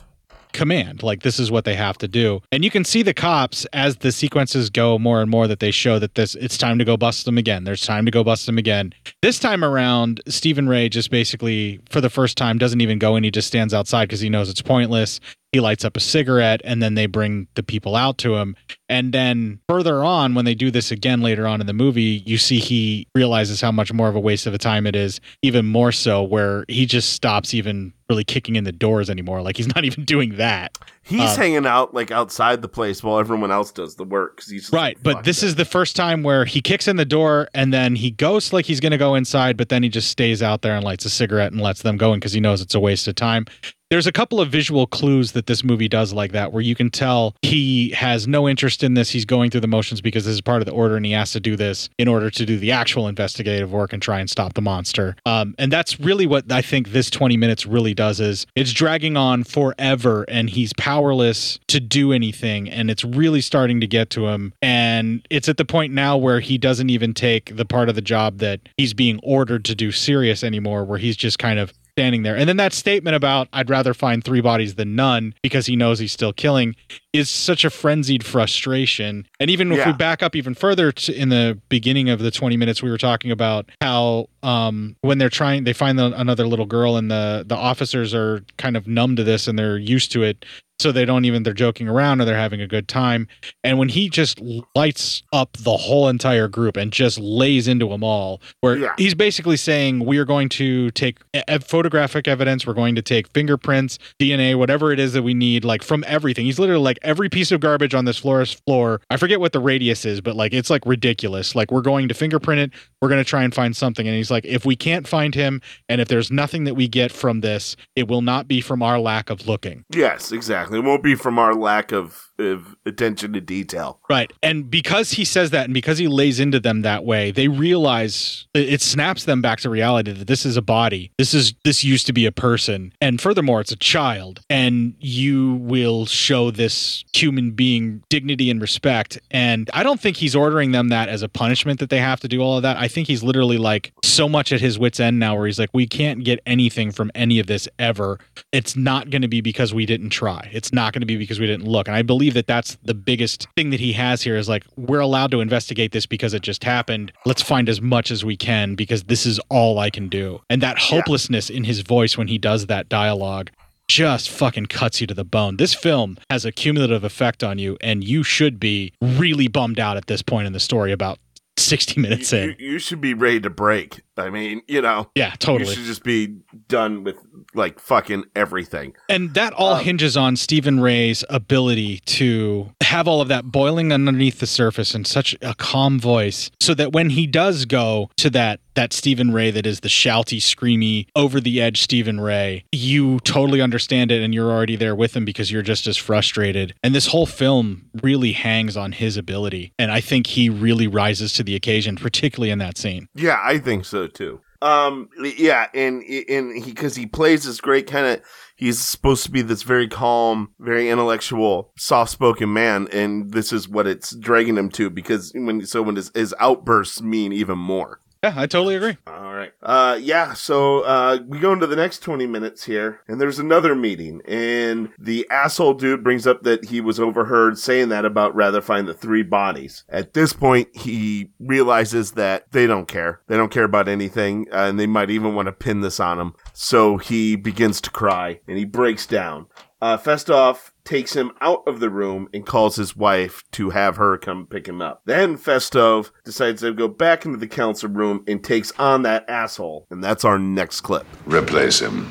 command. Like, this is what they have to do. And you can see the cops as the sequences go more and more that they show that this it's time to go bust them again. There's time to go bust them again. This time around, Stephen Rea just basically, for the first time, doesn't even go in. He just stands outside because he knows it's pointless. He lights up a cigarette and then they bring the people out to him. And then further on, when they do this again later on in the movie, you see he realizes how much more of a waste of a time it is, even more so, where he just stops even really kicking in the doors anymore. Like he's <laughs> not even doing that. He's Uh, hanging out like outside the place while everyone else does the work. Right, but this is the first time where he kicks in the door and then he ghosts like he's going to go inside, but then he just stays out there and lights a cigarette and lets them go in because he knows it's a waste of time. There's a couple of visual clues that this movie does like that, where you can tell he has no interest in this. He's going through the motions because this is part of the order, and he has to do this in order to do the actual investigative work and try and stop the monster. Um, and that's really what I think this 20 minutes really does is it's dragging on forever, and he's powerless to do anything, and it's really starting to get to him. And it's at the point now where he doesn't even take the part of the job that he's being ordered to do serious anymore, where he's just kind of standing there. And then that statement about I'd rather find three bodies than none because he knows he's still killing is such a frenzied frustration. And even if we back up even further to, in the beginning of the 20 minutes we were talking about how um when they're trying they find the, another little girl and the the officers are kind of numb to this and they're used to it so they don't even they're joking around or they're having a good time. And when he just lights up the whole entire group and just lays into them all where he's basically saying we are going to take e- photographic evidence we're going to take fingerprints dna whatever it is that we need like from everything. He's literally like every piece of garbage on this florist floor i forget what the radius is but like it's like ridiculous. Like we're going to fingerprint it we're going to try and find something. And he's like if we can't find him and if there's nothing that we get from this it will not be from our lack of looking. Yes, exactly. It won't be from our lack of of attention to detail. Right. And because he says that and because he lays into them that way, they realize it snaps them back to reality that this is a body. This is this used to be a person. And furthermore, it's a child. And you will show this human being dignity and respect. And I don't think he's ordering them that as a punishment that they have to do all of that. I think he's literally like so much at his wits end now where he's like, we can't get anything from any of this ever. It's not going to be because we didn't try. It's not going to be because we didn't look. And I believe that that's the biggest thing that he has here is like, we're allowed to investigate this because it just happened. Let's find as much as we can because this is all I can do. And that hopelessness in his voice when he does that dialogue just fucking cuts you to the bone. This film has a cumulative effect on you, and you should be really bummed out at this point in the story about 60 minutes in. You, you should be ready to break. I mean, you know. Yeah, totally. You should just be done with like fucking everything. And that all um, hinges on Stephen Rea's ability to have all of that boiling underneath the surface in such a calm voice so that when he does go to that that Stephen Rea that is the shouty, screamy, over the edge Stephen Rea, you totally understand it and you're already there with him because you're just as frustrated. And this whole film really hangs on his ability. And I think he really rises to the occasion, particularly in that scene. Yeah, I think so too. Um, yeah, and and he because he plays this great kind of. He's supposed to be this very calm, very intellectual, soft-spoken man, and this is what it's dragging him to. Because when so when his, his outbursts mean even more. Yeah, I totally agree. All right. Uh, yeah. So uh, we go into the next twenty minutes here, and there's another meeting, and the asshole dude brings up that he was overheard saying that about rather find the three bodies. At this point, he realizes that they don't care. They don't care about anything, uh, and they might even want to pin this on him. So he begins to cry, and he breaks down. Uh, Festov takes him out of the room and calls his wife to have her come pick him up. Then Festov decides to go back into the council room and takes on that asshole. And that's our next clip. Replace him.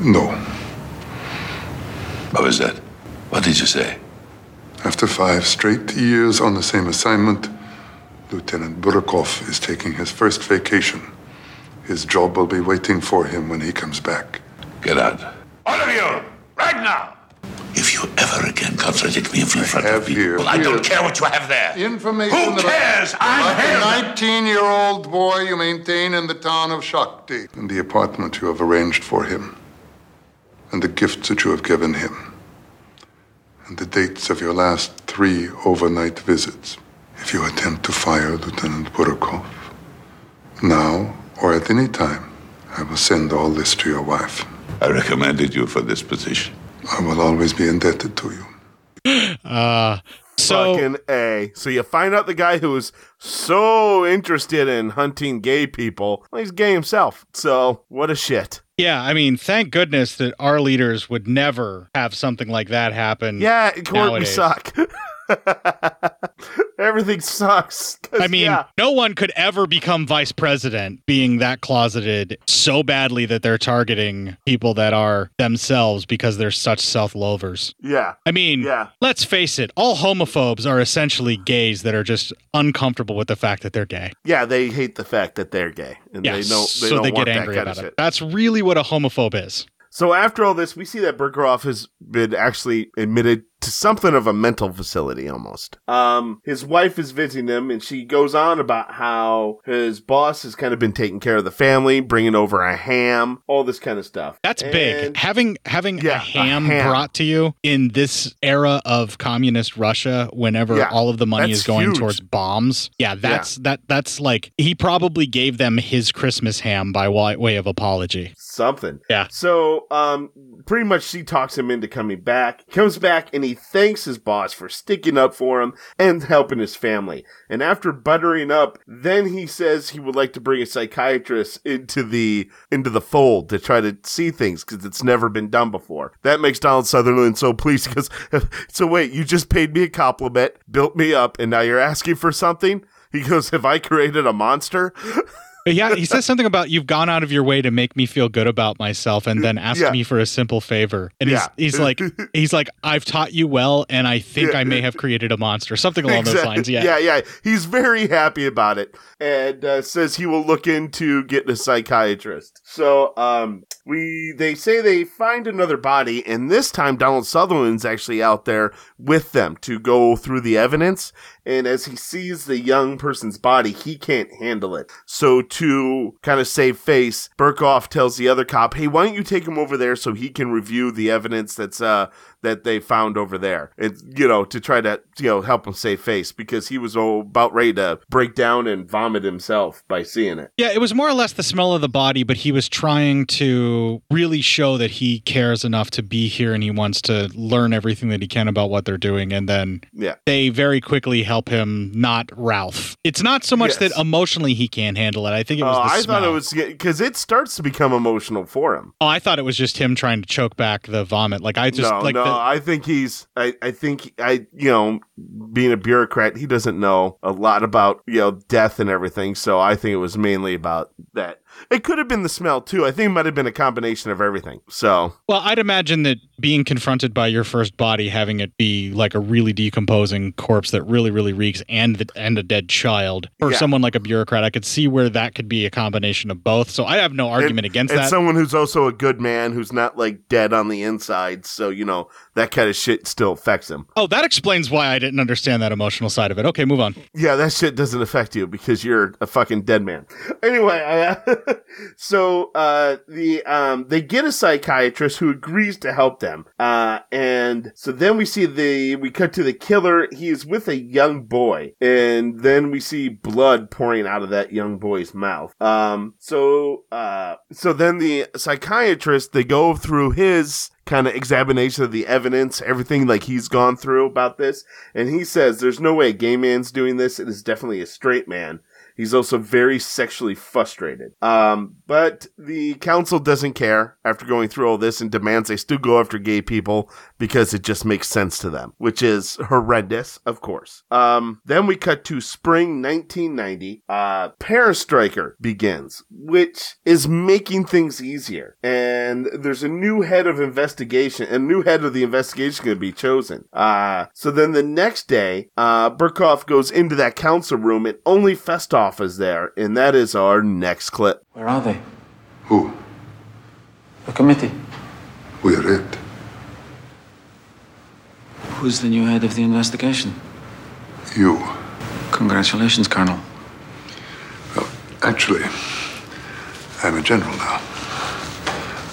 No. What was that? What did you say? After five straight years on the same assignment, Lieutenant Burakov is taking his first vacation. His job will be waiting for him when he comes back. Get out. All of you, right now! If you ever again contradict me in front of people, well, I don't care what you have there. Information Who about- cares? I'm here. the 19 year old boy you maintain in the town of Shakhty, and the apartment you have arranged for him, and the gifts that you have given him, and the dates of your last three overnight visits. If you attempt to fire Lieutenant Burakov, now or at any time, I will send all this to your wife. I recommended you for this position. I will always be indebted to you. Uh, so Fucking A. So you find out the guy who is so interested in hunting gay people, well, he's gay himself. So what a shit. Yeah, I mean, thank goodness that our leaders would never have something like that happen. Yeah, in court we suck. <laughs> Everything sucks. I mean, yeah. no one could ever become vice president being that closeted so badly that they're targeting people that are themselves because they're such self-lovers. Yeah. I mean, Yeah. let's face it, all homophobes are essentially gays that are just uncomfortable with the fact that they're gay. Yeah, they hate the fact that they're gay. And Yeah, they don't they so don't they want get that angry kind about of it. shit. That's really what a homophobe is. So after all this, we see that Berghoff has been actually admitted to something of a mental facility almost. Um, his wife is visiting him and she goes on about how his boss has kind of been taking care of the family, bringing over a ham, all this kind of stuff. That's big. Having having a, Yeah, a ham ham. brought to you in this era of communist Russia, whenever Yeah, all of the money is going huge. towards bombs. Yeah, that's that that's like he probably gave them his Christmas ham by way of apology. something. Yeah. So, um, pretty much she talks him into coming back. He comes back and he thanks his boss for sticking up for him and helping his family. And after buttering up, then he says he would like to bring a psychiatrist into the into the fold to try to see things because it's never been done before. That makes Donald Sutherland so pleased because <laughs> so wait, you just paid me a compliment, built me up, and now you're asking for something. He goes, "Have I created a monster?" <laughs> But yeah, he says something about you've gone out of your way to make me feel good about myself and then asked Yeah. me for a simple favor. And Yeah. he's he's like <laughs> he's like I've taught you well and I think Yeah. I may have created a monster. Something along those lines. Yeah. yeah, yeah. He's very happy about it, and uh, says he will look into getting a psychiatrist. So, um, we they say they find another body, and this time Donald Sutherland's actually out there with them to go through the evidence. And as he sees the young person's body, he can't handle it. So to kind of save face, Burkhoff tells the other cop, "Hey, why don't you take him over there so he can review the evidence that's uh that they found over there, and you know to try to you know help him save face because he was oh, about ready to break down and vomit himself by seeing it." Yeah, it was more or less the smell of the body, but he was trying to really show that he cares enough to be here and he wants to learn everything that he can about what they're doing. And then Yeah. they very quickly help him not Ralph. It's not so much Yes. that emotionally he can't handle it. I think it was oh, the I smell. thought it was because it starts to become emotional for him. Oh, I thought it was just him trying to choke back the vomit. Like I just no, like no, the, I think he's. I, I think I, you know, being a bureaucrat, he doesn't know a lot about you know death and everything. So I think it was mainly about that. It could have been the smell too. I think it might have been a combination of everything. So Well, I'd imagine that being confronted by your first body, having it be like a really decomposing corpse that really, really reeks, and the, and a dead child, or Yeah. someone like a bureaucrat, I could see where that could be a combination of both. So I have no argument and, against and that. someone who's also a good man who's not like dead on the inside. So you know that kind of shit still affects him. oh, that explains why I didn't understand that emotional side of it. Okay, move on. Yeah, that shit doesn't affect you because you're a fucking dead man. Anyway, uh, <laughs> <laughs> so uh, the um, they get a psychiatrist who agrees to help them, uh, and so then we see the we cut to the killer. He is with a young boy, and then we see blood pouring out of that young boy's mouth. Um, so uh, so then the psychiatrist they go through his kind of examination of the evidence, everything like he's gone through about this, and he says there's no way a gay man's doing this. It is definitely a straight man. He's also very sexually frustrated. Um, but the council doesn't care after going through all this and demands they still go after gay people because it just makes sense to them, which is horrendous, of course. Um, then we cut to spring 1990. Uh, Perestroika begins, which is making things easier. And there's a new head of investigation, a new head of the investigation going to be chosen. Uh, so then the next day, uh, Burkhoff goes into that council room and only Festoff is there. And that is our next clip. Where are they? Who? The committee. We're it. Who's the new head of the investigation? You. Congratulations, Colonel. Well, actually, I'm a general now.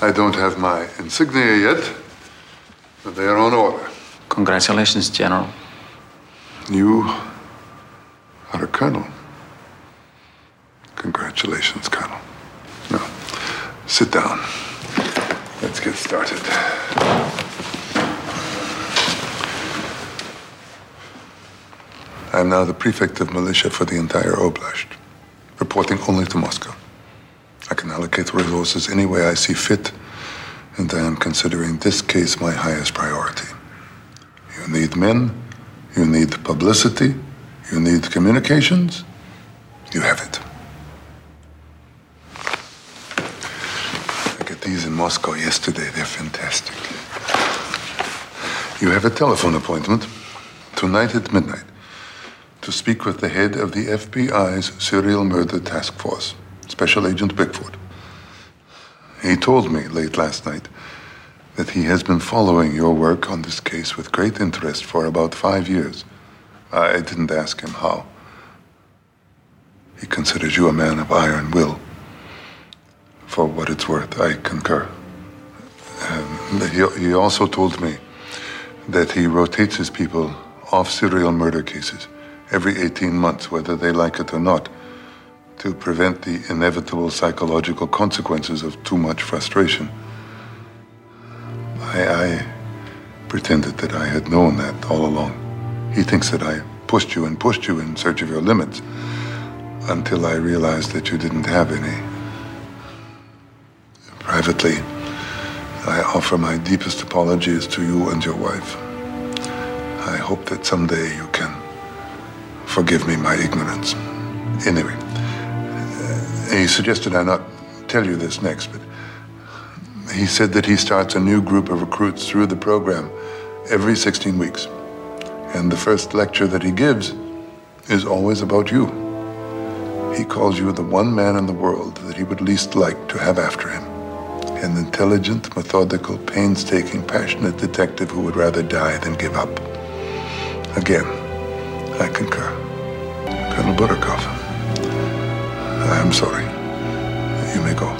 I don't have my insignia yet, but they are on order. Congratulations, General. You are a colonel. Congratulations, Colonel. Sit down. Let's get started. I'm now the prefect of militia for the entire oblast, reporting only to Moscow. I can allocate resources any way I see fit, and I am considering this case my highest priority. You need men, you need publicity, you need communications. You have it. I got these in Moscow yesterday. They're fantastic. You have a telephone appointment tonight at midnight to speak with the head of the FBI's serial murder task force, Special Agent Bickford. He told me late last night that he has been following your work on this case with great interest for about five years. I didn't ask him how. He considers you a man of iron will. For what it's worth, I concur. Um, he, he also told me that he rotates his people off serial murder cases every 18 months, whether they like it or not, to prevent the inevitable psychological consequences of too much frustration. I, I pretended that I had known that all along. He thinks that I pushed you and pushed you in search of your limits until I realized that you didn't have any. Privately, I offer my deepest apologies to you and your wife. I hope that someday you can forgive me my ignorance. Anyway, uh, he suggested I not tell you this next, but he said that he starts a new group of recruits through the program every 16 weeks. And the first lecture that he gives is always about you. He calls you the one man in the world that he would least like to have after him. An intelligent, methodical, painstaking, passionate detective who would rather die than give up. Again, I concur. Colonel Burakov, I am sorry. You may go.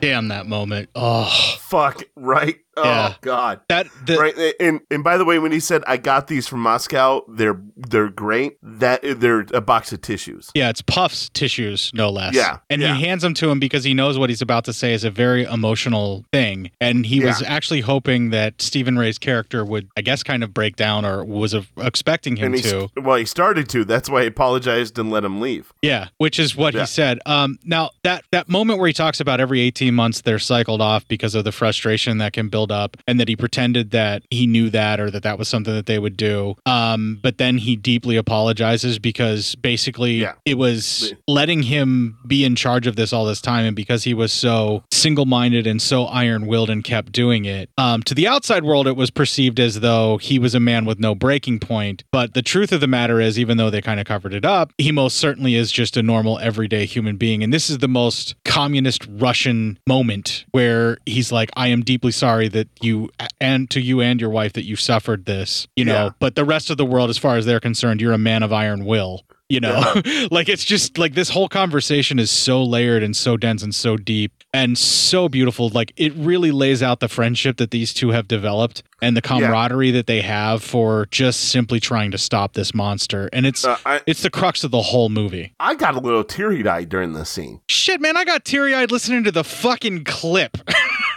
Damn that moment. Oh, Fuck, right? Oh Yeah. god. That right and and by the way when he said I got these from Moscow, they're they're great. That they're a box of tissues. Yeah, it's Puff's tissues, no less. Yeah, And yeah. he hands them to him because he knows what he's about to say is a very emotional thing. And he was actually hoping that Stephen Rea's character would, I guess, kind of break down or was uh, expecting him to. well, he started to. That's why he apologized and let him leave. Yeah, which is what Yeah. he said. Um, now that that moment where he talks about every eighteen months they're cycled off because of the frustration that can build up, and that he pretended that he knew that or that that was something that they would do. Um, but then he deeply apologizes because basically it was letting him be in charge of this all this time, and because he was so single minded and so iron willed and kept doing it. Um, to the outside world, it was perceived as though he was a man with no breaking point. But the truth of the matter is, even though they kind of covered it up, he most certainly is just a normal, everyday human being. And this is the most communist Russian moment where he's like, I am deeply sorry that you, and to you and your wife, that you suffered this, you know, Yeah. but the rest of the world, as far as they're concerned, you're a man of iron will. You know, <laughs> like it's just like this whole conversation is so layered and so dense and so deep and so beautiful. Like it really lays out the friendship that these two have developed and the camaraderie that they have for just simply trying to stop this monster. And it's uh, it's the crux of the whole movie. I got a little teary eyed during this scene. Shit, man, I got teary eyed listening to the fucking clip. <laughs>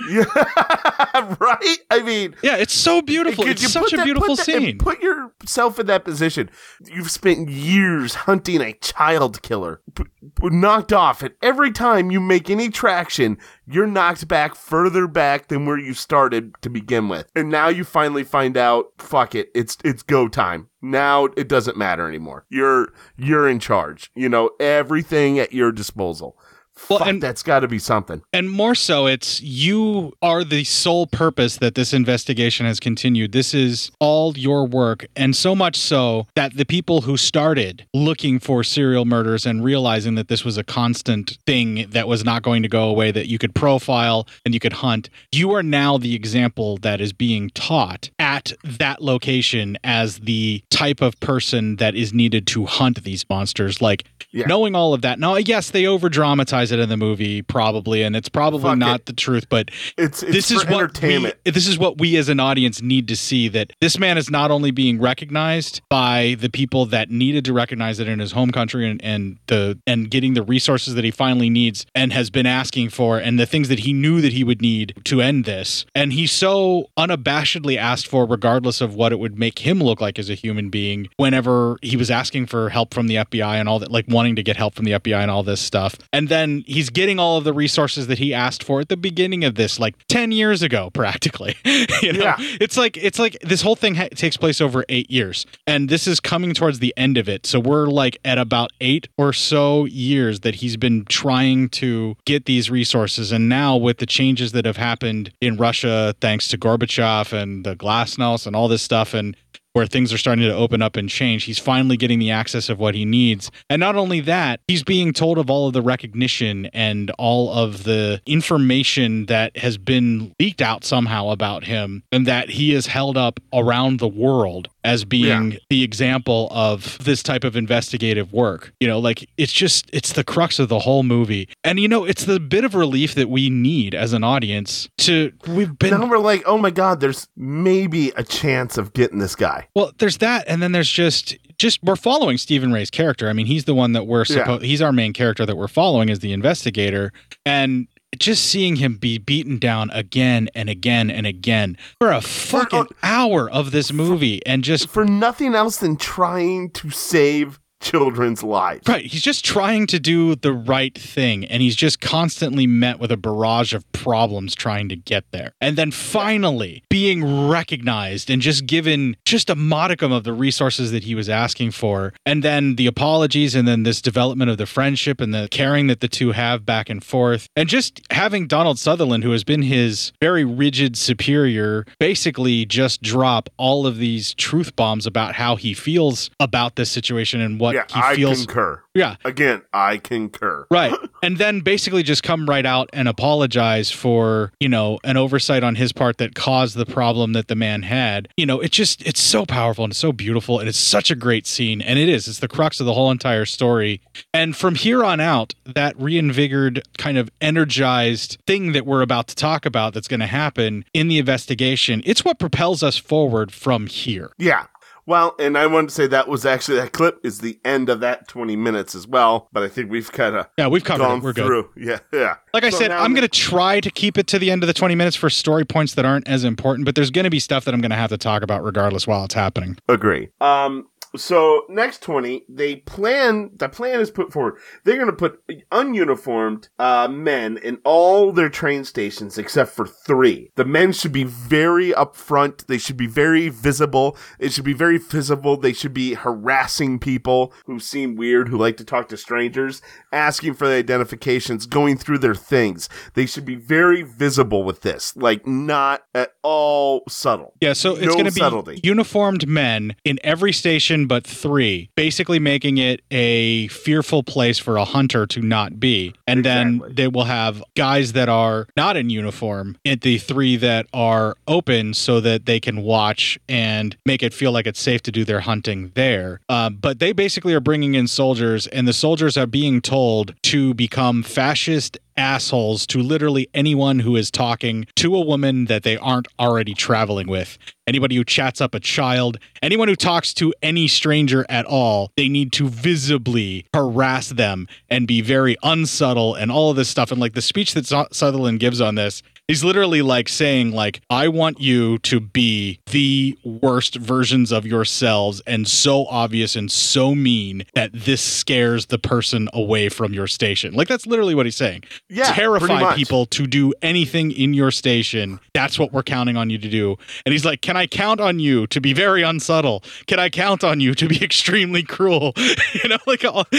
<laughs> right? I mean, yeah, it's so beautiful. It's such a that- beautiful put that- scene. Put yourself in that position. You've spent years hunting a child killer, p- knocked off, and every time you make any traction, you're knocked back further back than where you started to begin with. And now you finally find out, fuck it, it's it's go time. Now it doesn't matter anymore. You're you're in charge. You know everything at your disposal. Fuck, that's got to be something. And more so, it's you are the sole purpose that this investigation has continued. This is all your work. And so much so that the people who started looking for serial murders and realizing that this was a constant thing that was not going to go away, that you could profile and you could hunt, you are now the example that is being taught at that location as the type of person that is needed to hunt these monsters. Like, knowing all of that. Now, yes, they over dramatize it in the movie, probably, and it's probably Fuck not it. the truth, but It's- it's this is what entertainment. We, this is what we as an audience need to see that this man is not only being recognized by the people that needed to recognize it in his home country and, and the and getting the resources that he finally needs and has been asking for and the things that he knew that he would need to end this. And he so unabashedly asked for regardless of what it would make him look like as a human being whenever he was asking for help from the FBI and all that like wanting to get help from the FBI and all this stuff. And then he's getting all of the resources that he asked for at the beginning of this like 10 years ago practically. <laughs> you know, it's like it's like this whole thing ha- takes place over 8 years and this is coming towards the end of it. So we're like at about 8 or so years that he's been trying to get these resources and now with the changes that have happened in Russia thanks to Gorbachev and the glasnost and all this stuff and where things are starting to open up and change. He's finally getting the access of what he needs. And not only that, he's being told of all of the recognition and all of the information that has been leaked out somehow about him and that he is held up around the world as being the example of this type of investigative work. You know, like it's just it's the crux of the whole movie. And you know, it's the bit of relief that we need as an audience to we've been now we're like, oh my god, there's maybe a chance of getting this guy. Well, there's that, and then there's just just we're following Stephen Rea's character. I mean, he's the one that we're Yeah. He's our main character that we're following as the investigator, and just seeing him be beaten down again and again and again for a fucking hour of this movie, and just for nothing else than trying to save children's lives. Right. He's just trying to do the right thing and he's just constantly met with a barrage of problems trying to get there. And then finally being recognized and just given just a modicum of the resources that he was asking for. And then the apologies and then this development of the friendship and the caring that the two have back and forth. And just having Donald Sutherland, who has been his very rigid superior, basically just drop all of these truth bombs about how he feels about this situation and what yeah, he I feels. concur. Yeah. Again, I concur. Right. <laughs> And then basically just come right out and apologize for, you know, an oversight on his part that caused the problem that the man had. You know, it just, it's so powerful and it's so beautiful and it's such a great scene. And it is, it's the crux of the whole entire story. And from here on out, that reinvigorated, kind of energized thing that we're about to talk about that's going to happen in the investigation, it's what propels us forward from here. Yeah. Well, and I wanted to say that was actually that clip is the end of that 20 minutes as well, but I think we've kind of Yeah, we've covered it. gone We're good. through. <laughs> Yeah, yeah. Like I So said, I'm going to try to keep it to the end of the 20 minutes for story points that aren't as important, but there's going to be stuff that I'm going to have to talk about regardless while it's happening. Agree. Um, so next 20, they plan, the plan is put forward. They're going to put ununiformed, uh, men in all their train stations except for three. The men should be very upfront. They should be very visible. It should be very visible. They should be harassing people who seem weird, who like to talk to strangers, asking for their identifications, going through their things. They should be very visible with this, like not at all subtle. Yeah, so it's No going to be subtlety. uniformed men in every station but three, basically making it a fearful place for a hunter to not be. And then they will have guys that are not in uniform at the three that are open so that they can watch and make it feel like it's safe to do their hunting there. Uh, but they basically are bringing in soldiers, and the soldiers are being told to become fascist assholes to literally anyone who is talking to a woman that they aren't already traveling with. Anybody who chats up a child, anyone who talks to any stranger at all, they need to visibly harass them and be very unsubtle and all of this stuff. And like the speech that Sutherland gives on this, he's literally like saying like I want you to be the worst versions of yourselves and so obvious and so mean that this scares the person away from your station. Like that's literally what he's saying. Yeah, Terrify people to do anything in your station. That's what we're counting on you to do. And he's like, "Can I count on you to be very unsubtle? Can I count on you to be <laughs> extremely cruel?" <laughs> you know, like all, <laughs>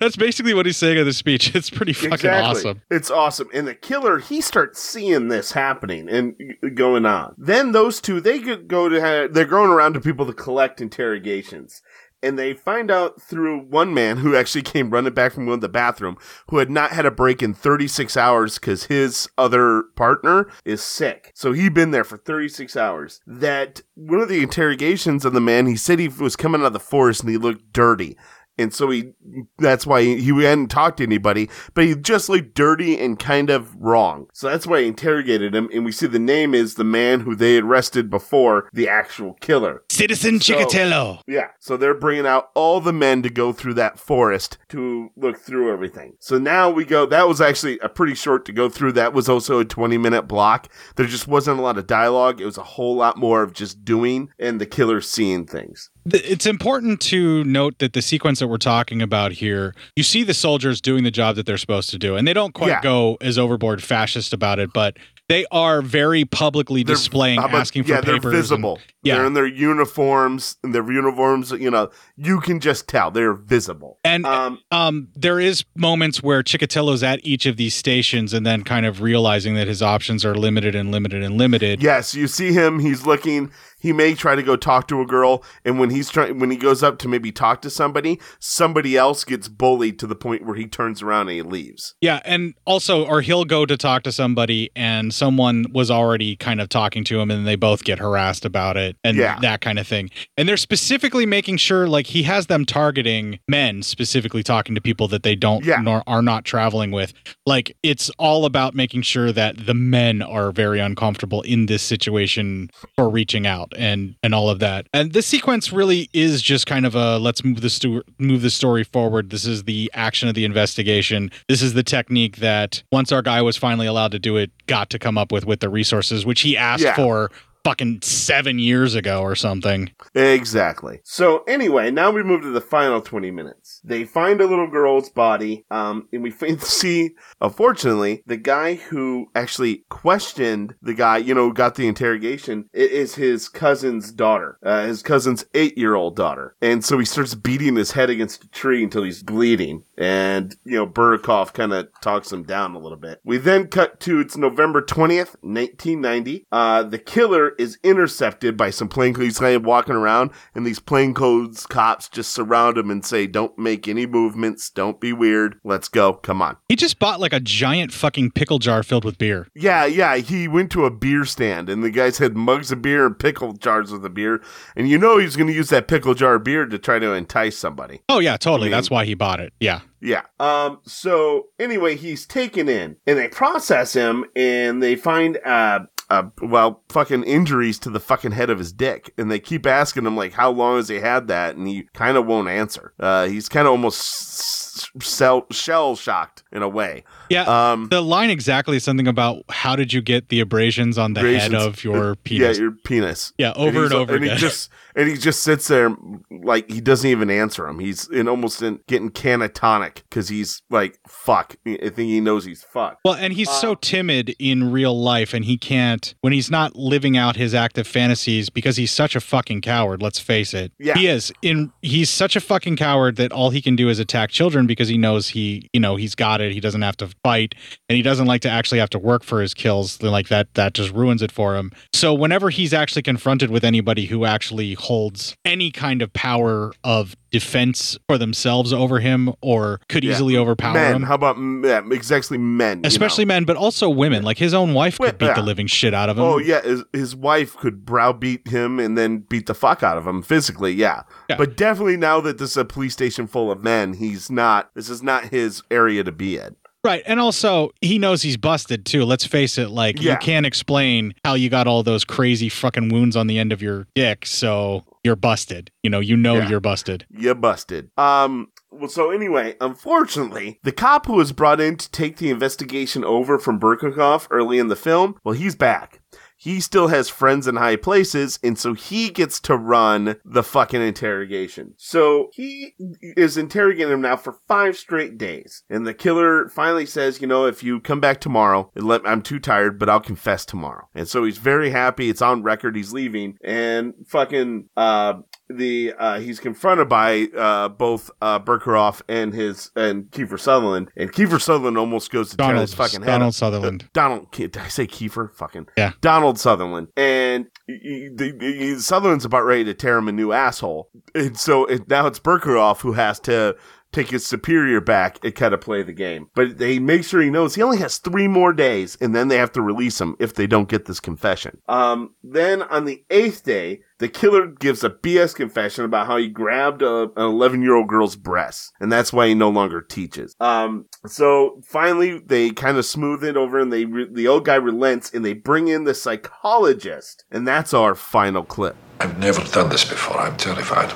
that's basically what he's saying in the speech. It's pretty fucking awesome. It's awesome. And the killer, he starts seeing this happening and going on. Then those two, they could go to, they're going around to people to collect interrogations. And they find out through one man who actually came running back from the bathroom, who had not had a break in 36 hours because his other partner is sick. So he'd been there for 36 hours. That one of the interrogations of the man, he said he was coming out of the forest and he looked dirty. And so he, that's why he, he hadn't talked to anybody, but he just looked dirty and kind of wrong. So that's why I interrogated him. And we see the name is the man who they arrested before the actual killer. Citizen So- Chikatilo. Yeah. So they're bringing out all the men to go through that forest to look through everything. So now we go, that was actually a pretty short to go through. That was also a 20 minute block. There just wasn't a lot of dialogue. It was a whole lot more of just doing and the killer seeing things. It's important to note that the sequence that we're talking about here, you see the soldiers doing the job that they're supposed to do, and they don't quite Yeah. go as overboard fascist about it, but they are very publicly displaying, about- asking for yeah, papers. they're and- visible. yeah, They're in their uniforms, and their uniforms, you know, you can just tell they're visible. And um, there is moments where Chikatilo's at each of these stations and then kind of realizing that his options are limited and limited and limited. Yes, you see him. He's looking. He may try to go talk to a girl, and when he's trying, when he goes up to maybe talk to somebody, somebody else gets bullied to the point where he turns around and he leaves. Yeah, and also, or he'll go to talk to somebody, and someone was already kind of talking to him, and they both get harassed about it, and Yeah. that kind of thing. And they're specifically making sure, like, he has them targeting men, specifically talking to people that they don't nor are not traveling with. Like, it's all about making sure that the men are very uncomfortable in this situation for reaching out and and all of that. And the sequence really is just kind of a let's move the sto- move the story forward. This is the action of the investigation. This is the technique that once our guy was finally allowed to do it, got to come up with with the resources which he asked Yeah. for fucking 7 years ago or something. Exactly. So anyway, now we move to the final 20 minutes. They find a little girl's body, um, and we <laughs> see, unfortunately, the guy who actually questioned the guy, you know, got the interrogation, is his cousin's daughter, uh, his cousin's eight-year-old daughter. And so he starts beating his head against a tree until he's bleeding. And, you know, Burkhoff kind of talks him down a little bit. We then cut to, it's November 20th, 1990. Uh, the killer is intercepted by some plainclothes. He's kind walking around, and these plainclothes cops just surround him and say, "Don't make any movements. Don't be weird. Let's go. Come on." He just bought like a giant fucking pickle jar filled with beer. Yeah, yeah. He went to a beer stand, and the guys had mugs of beer and pickle jars of the beer, and you know he's going to use that pickle jar of beer to try to entice somebody. Oh yeah, totally. I mean- That's why he bought it. Yeah. Yeah. Um. So anyway, he's taken in, and they process him, and they find uh. Uh, well, fucking injuries to the fucking head of his dick, and they keep asking him like, how long has he had that, and he kind of won't answer. Uh, he's kind of almost shell shocked in a way. Yeah. Um, the line exactly is something about how did you get the abrasions on the head of your penis? Yeah, your penis. Yeah, over and he's- over and again. He just and he just sits there like he doesn't even answer him. He's in almost in, getting canatonic because he's like fuck. I think he knows he's fucked. Well, and he's Uh, so timid in real life, and he can't when he's not living out his active fantasies because he's such a fucking coward. Let's face it. Yeah. he is. In he's such a fucking coward that all he can do is attack children because he knows he, you know, he's got it. He doesn't have to fight, and he doesn't like to actually have to work for his kills. Then, Like that, that just ruins it for him. So whenever he's actually confronted with anybody who actually holds any kind of power of defense for themselves over him or could Yeah. easily overpower men. him, How about yeah, exactly men? you especially men, but also women. Like his own wife could beat yeah. the living shit out of him. Oh yeah, his, his wife could browbeat him and then beat the fuck out of him physically. Yeah. Yeah. but definitely now that this is a police station full of men, he's not. This is not his area to be in. Right. And also, he knows he's busted too. Let's face it, like, you can't explain how you got all those crazy fucking wounds on the end of your dick. So you're busted. You know, you know Yeah. you're busted. You're busted. Um. Well, so anyway, unfortunately, the cop who was brought in to take the investigation over from Birkenhoff early in the film, well, he's back. He still has friends in high places, and so he gets to run the fucking interrogation. So he is interrogating him now for five straight days. And the killer finally says, you know, if you come back tomorrow, let, I'm too tired, but I'll confess tomorrow. And so he's very happy. It's on record. He's leaving. And fucking, uh, the uh he's confronted by uh both uh Berkeroff and his and Kiefer Sutherland and Kiefer Sutherland almost goes to tear his fucking head Donald up. Sutherland. Uh, Donald did I say Kiefer fucking Yeah. Donald Sutherland and he- the, the- Sutherland's about ready to tear him a new asshole and so it, now it's Berkeroff who has to take his superior back and kind of play the game but they make sure he knows he only has three more days and then they have to release him if they don't get this confession um then on the eighth day the killer gives a BS confession about how he grabbed a, an 11 year old girl's breasts, and that's why he no longer teaches. Um, so finally, they kind of smooth it over, and they re- the old guy relents, and they bring in the psychologist, and that's our final clip. I've never done this before. I'm terrified.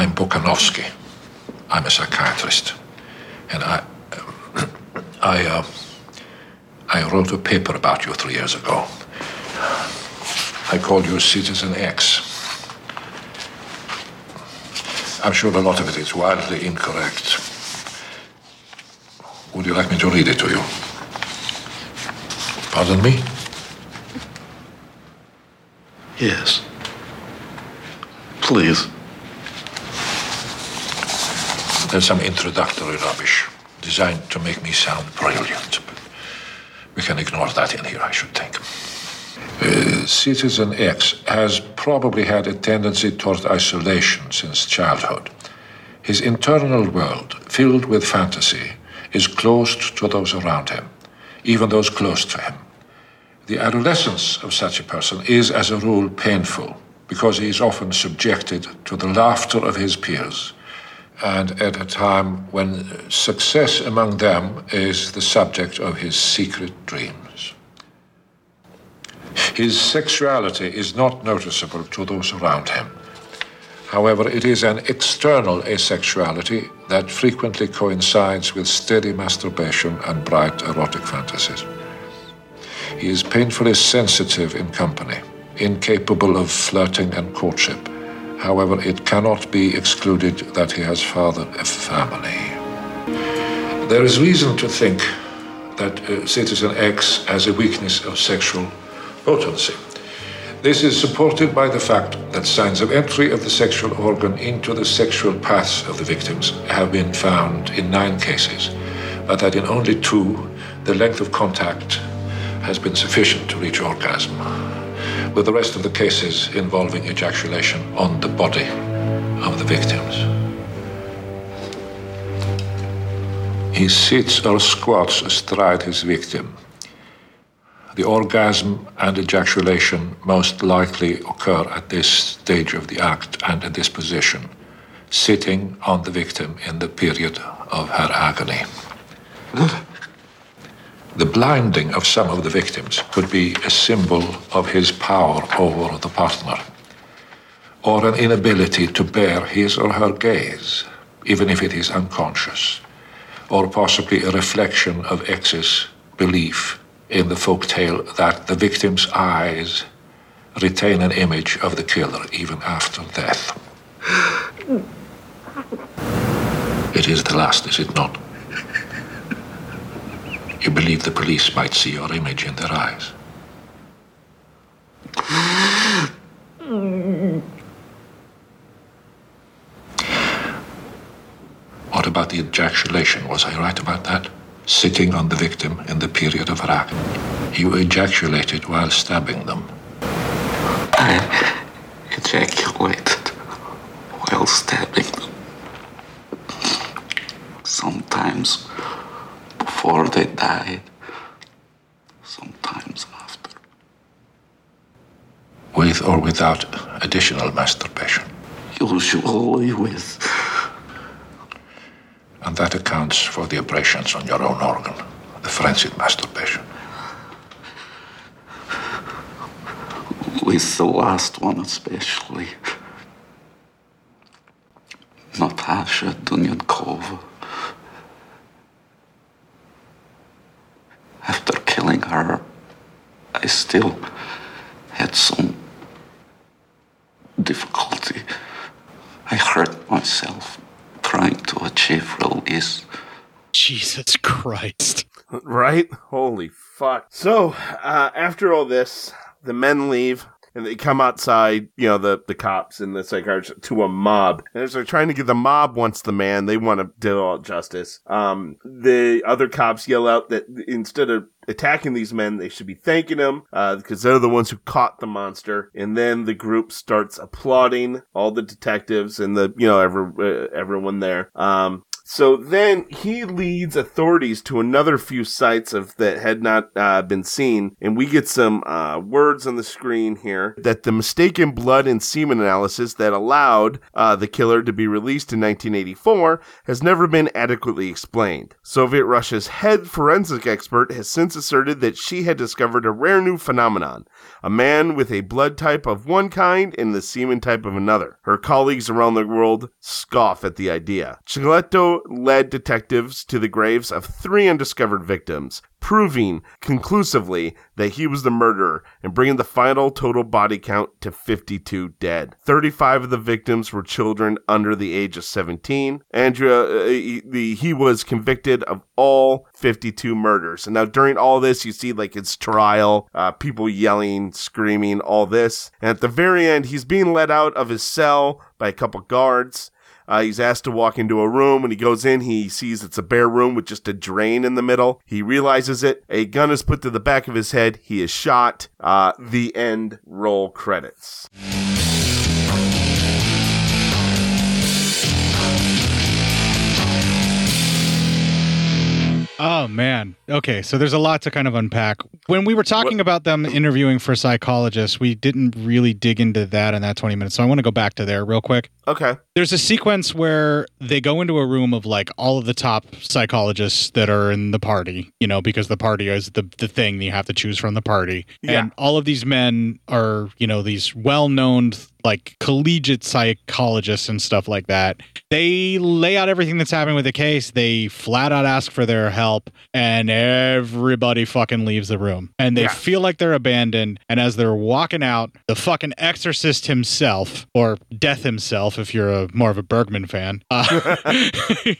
I'm Bukhanovsky. I'm a psychiatrist, and I, <coughs> I, uh, I wrote a paper about you three years ago. I called you Citizen X. I'm sure a lot of it is wildly incorrect. Would you like me to read it to you? Pardon me? Yes. Please. There's some introductory rubbish designed to make me sound brilliant. But we can ignore that in here, I should think. Uh, Citizen X has probably had a tendency toward isolation since childhood. His internal world, filled with fantasy, is closed to those around him, even those close to him. The adolescence of such a person is, as a rule, painful because he is often subjected to the laughter of his peers and at a time when success among them is the subject of his secret dreams. His sexuality is not noticeable to those around him. However, it is an external asexuality that frequently coincides with steady masturbation and bright erotic fantasies. He is painfully sensitive in company, incapable of flirting and courtship. However, it cannot be excluded that he has fathered a family. There is reason to think that uh, Citizen X has a weakness of sexual potency. This is supported by the fact that signs of entry of the sexual organ into the sexual paths of the victims have been found in nine cases, but that in only two, the length of contact has been sufficient to reach orgasm, with the rest of the cases involving ejaculation on the body of the victims. He sits or squats astride his victim. The orgasm and ejaculation most likely occur at this stage of the act and in this position, sitting on the victim in the period of her agony. The blinding of some of the victims could be a symbol of his power over the partner, or an inability to bear his or her gaze, even if it is unconscious, or possibly a reflection of X's belief in the folk tale that the victim's eyes retain an image of the killer even after death. <gasps> It is the last, is it not? You believe the police might see your image in their eyes. What about the ejaculation? Was I right about that? Sitting on the victim in the period of her act. You ejaculated while stabbing them. I ejaculated while stabbing them. Sometimes before they died, sometimes after. With or without additional masturbation. Usually with. And that accounts for the abrasions on your own organ, the frenzied masturbation. With the last one especially. Natasha Dunyankova. After killing her, I still had some difficulty. I hurt myself trying to achieve release. Jesus Christ. Right? Holy fuck. So, uh, after all this, the men leave and they come outside, you know, the, the cops and the psychiatrist to a mob. And as they're trying to get the mob wants the man, they want to do all justice. Um, the other cops yell out that instead of attacking these men, they should be thanking them, uh, because they're the ones who caught the monster. And then the group starts applauding all the detectives and the, you know, every, uh, everyone there. Um, so then he leads authorities to another few sites of that had not uh, been seen, and we get some uh, words on the screen here that the mistaken blood and semen analysis that allowed uh, the killer to be released in 1984 has never been adequately explained. Soviet Russia's head forensic expert has since asserted that she had discovered a rare new phenomenon: a man with a blood type of one kind and the semen type of another. Her colleagues around the world scoff at the idea. Chiletto led detectives to the graves of three undiscovered victims, proving conclusively that he was the murderer and bringing the final total body count to 52 dead. 35 of the victims were children under the age of 17. Andrea, uh, he, the, he was convicted of all 52 murders. And now during all this, you see like his trial, uh, people yelling, screaming, all this. And at the very end, he's being let out of his cell by a couple guards. Uh, he's asked to walk into a room. When he goes in, he sees it's a bare room with just a drain in the middle. He realizes it. A gun is put to the back of his head. He is shot. Uh, the end roll credits. Oh man. Okay, so there's a lot to kind of unpack. When we were talking about them interviewing for psychologists, we didn't really dig into that in that 20 minutes. So I want to go back to there real quick. Okay. There's a sequence where they go into a room of like all of the top psychologists that are in the party, you know, because the party is the the thing you have to choose from the party. Yeah. And all of these men are, you know, these well-known like collegiate psychologists and stuff like that. They lay out everything that's happening with the case. They flat out ask for their help and everybody fucking leaves the room. And they Yeah. feel like they're abandoned. And as they're walking out, the fucking exorcist himself, or death himself, if you're a more of a Bergman fan, uh, <laughs>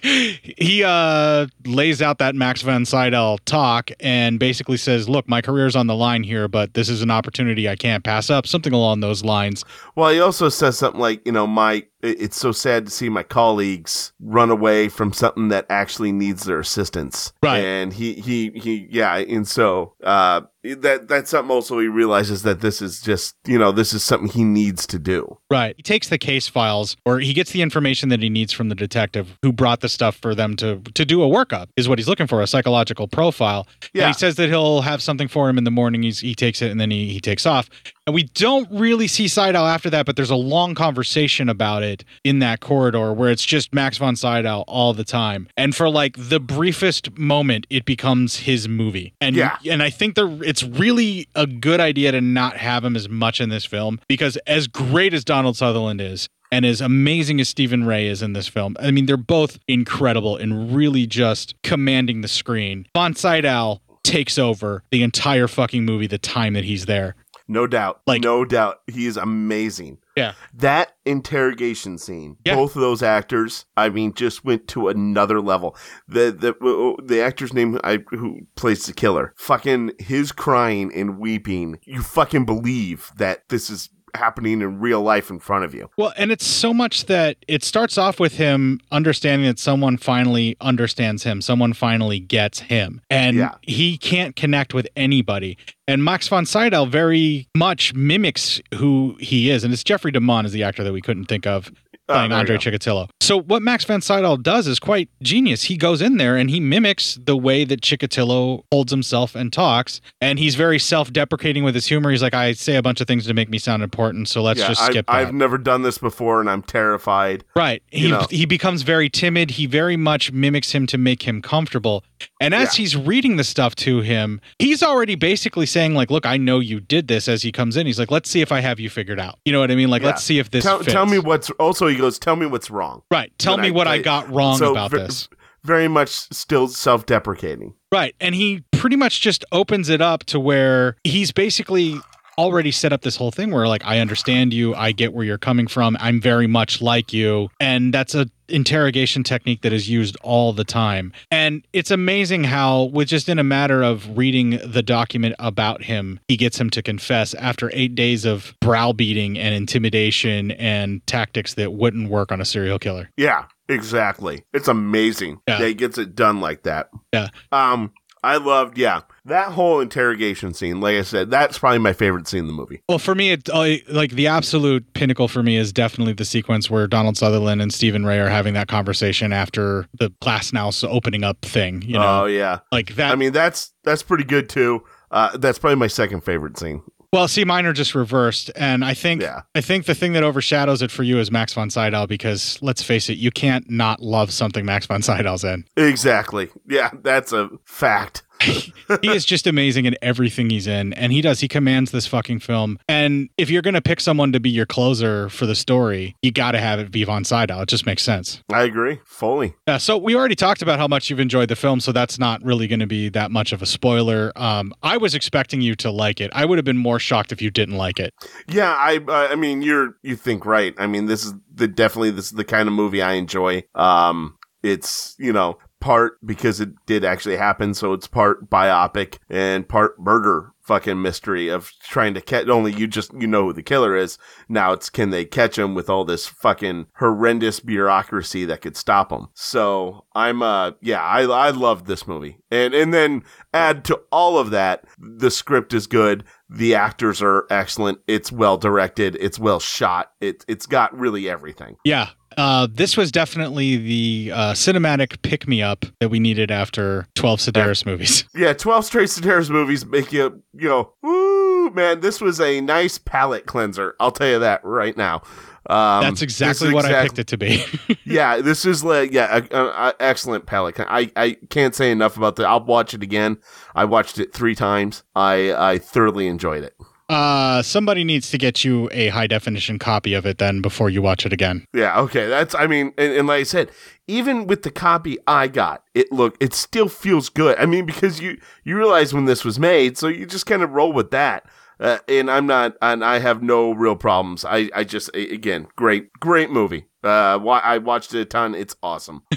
he uh, lays out that Max von Sydow talk and basically says, "Look, my career's on the line here, but this is an opportunity I can't pass up." Something along those lines. Well, he also says something like, you know, my it's so sad to see my colleagues run away from something that actually needs their assistance. Right. And he, he, he, yeah. And so, uh, that, that's something also he realizes that this is just, you know, this is something he needs to do. Right. He takes the case files or he gets the information that he needs from the detective who brought the stuff for them to to do a workup is what he's looking for, a psychological profile. Yeah. And he says that he'll have something for him in the morning. He's, he takes it and then he, he takes off. And we don't really see Sydow after that, but there's a long conversation about it in that corridor where it's just Max von Sydow all the time. And for like the briefest moment, it becomes his movie. And Yeah. and I think the it's really a good idea to not have him as much in this film because as great as Donald Sutherland is and as amazing as Stephen Rea is in this film, I mean they're both incredible and really just commanding the screen. Von Sydow takes over the entire fucking movie the time that he's there. No doubt. Like- no doubt. He is amazing. Yeah. That interrogation scene, Yeah. both of those actors, I mean, just went to another level. The the the actor's name I who plays the killer, fucking his crying and weeping. You fucking believe that this is happening in real life in front of you. Well, and it's so much that it starts off with him understanding that someone finally understands him, someone finally gets him, and Yeah. he can't connect with anybody. And Max von Sydow very much mimics who he is, and it's Jeffrey DeMunn is the actor that we couldn't think of Oh, playing there you Andre go. Chikatilo. So what Max von Sydow does is quite genius. He goes in there and he mimics the way that Chikatilo holds himself and talks, and he's very self-deprecating with his humor. He's like, "I say a bunch of things to make me sound important, so let's yeah, just skip that." I've never done this before, and I'm terrified. Right. You He know. he becomes very timid. He very much mimics him to make him comfortable. And as he's reading the stuff to him, he's already basically saying like, "Look, I know you did this." As he comes in, he's like, "Let's see if I have you figured out." You know what I mean? Like, Yeah. let's see if this Tell, tell me what's. Also, he goes, "Tell me what's wrong." Right. Tell When me what I got wrong about ve- this. Very much still self-deprecating. Right. And he pretty much just opens it up to where he's basically already set up this whole thing where like I understand you, I get where you're coming from, I'm very much like you. And that's a interrogation technique that is used all the time. And it's amazing how with just in a matter of reading the document about him, he gets him to confess after 8 days of browbeating and intimidation and tactics that wouldn't work on a serial killer. Yeah, exactly. It's amazing Yeah. that he gets it done like that. Yeah. Um, I loved, yeah, that whole interrogation scene. Like I said, that's probably my favorite scene in the movie. Well, for me, it uh, like the absolute pinnacle for me is definitely the sequence where Donald Sutherland and Stephen Rea are having that conversation after the class now opening up thing. You know, oh yeah, like that. I mean, that's that's pretty good too. Uh, that's probably my second favorite scene. well, see, mine are just reversed, and I think Yeah. I think the thing that overshadows it for you is Max von Sydow because let's face it, you can't not love something Max von Sydow's in. Exactly. Yeah, that's a fact. He is just amazing in everything he's in and he does. He commands this fucking film. And if you're gonna pick someone to be your closer for the story you gotta have it be von sydow. It just makes sense. I agree fully. yeah so we already talked about how much you've enjoyed the film so that's not really gonna be that much of a spoiler. Um i was expecting you to like it. I would have been more shocked if you didn't like it. Yeah, I uh, I mean you're you think right. I mean this is the definitely this is the kind of movie I enjoy. Um it's, you know, part because it did actually happen, so it's part biopic and part murder fucking mystery of trying to catch only you just you know who the killer is. Now it's can they catch him with all this fucking horrendous bureaucracy that could stop him. So I'm uh yeah, I I love this movie. And and then add to all of that, the script is good, the actors are excellent, it's well directed, it's well shot, it it's got really everything. yeah uh, this was definitely the uh, cinematic pick me up that we needed after 12 Sidaris movies. <laughs> Yeah, 12 straight Sidaris movies make you, you know, woo, man, this was a nice palate cleanser. I'll tell you that right now. Um, That's exactly what I picked it to be. <laughs> yeah, this is like, yeah, a, a, a excellent palate. I, I can't say enough about that. I'll watch it again. I watched it three times. I, I thoroughly enjoyed it. Uh, somebody needs to get you a high definition copy of it then before you watch it again. Yeah, okay. That's I mean, and, and like I said, even with the copy I got, it look it still feels good. I mean, because you you realize when this was made, so you just kind of roll with that. Uh, and I'm not, and I have no real problems. I I just again, great great movie. Uh, I watched it a ton. It's awesome. <laughs>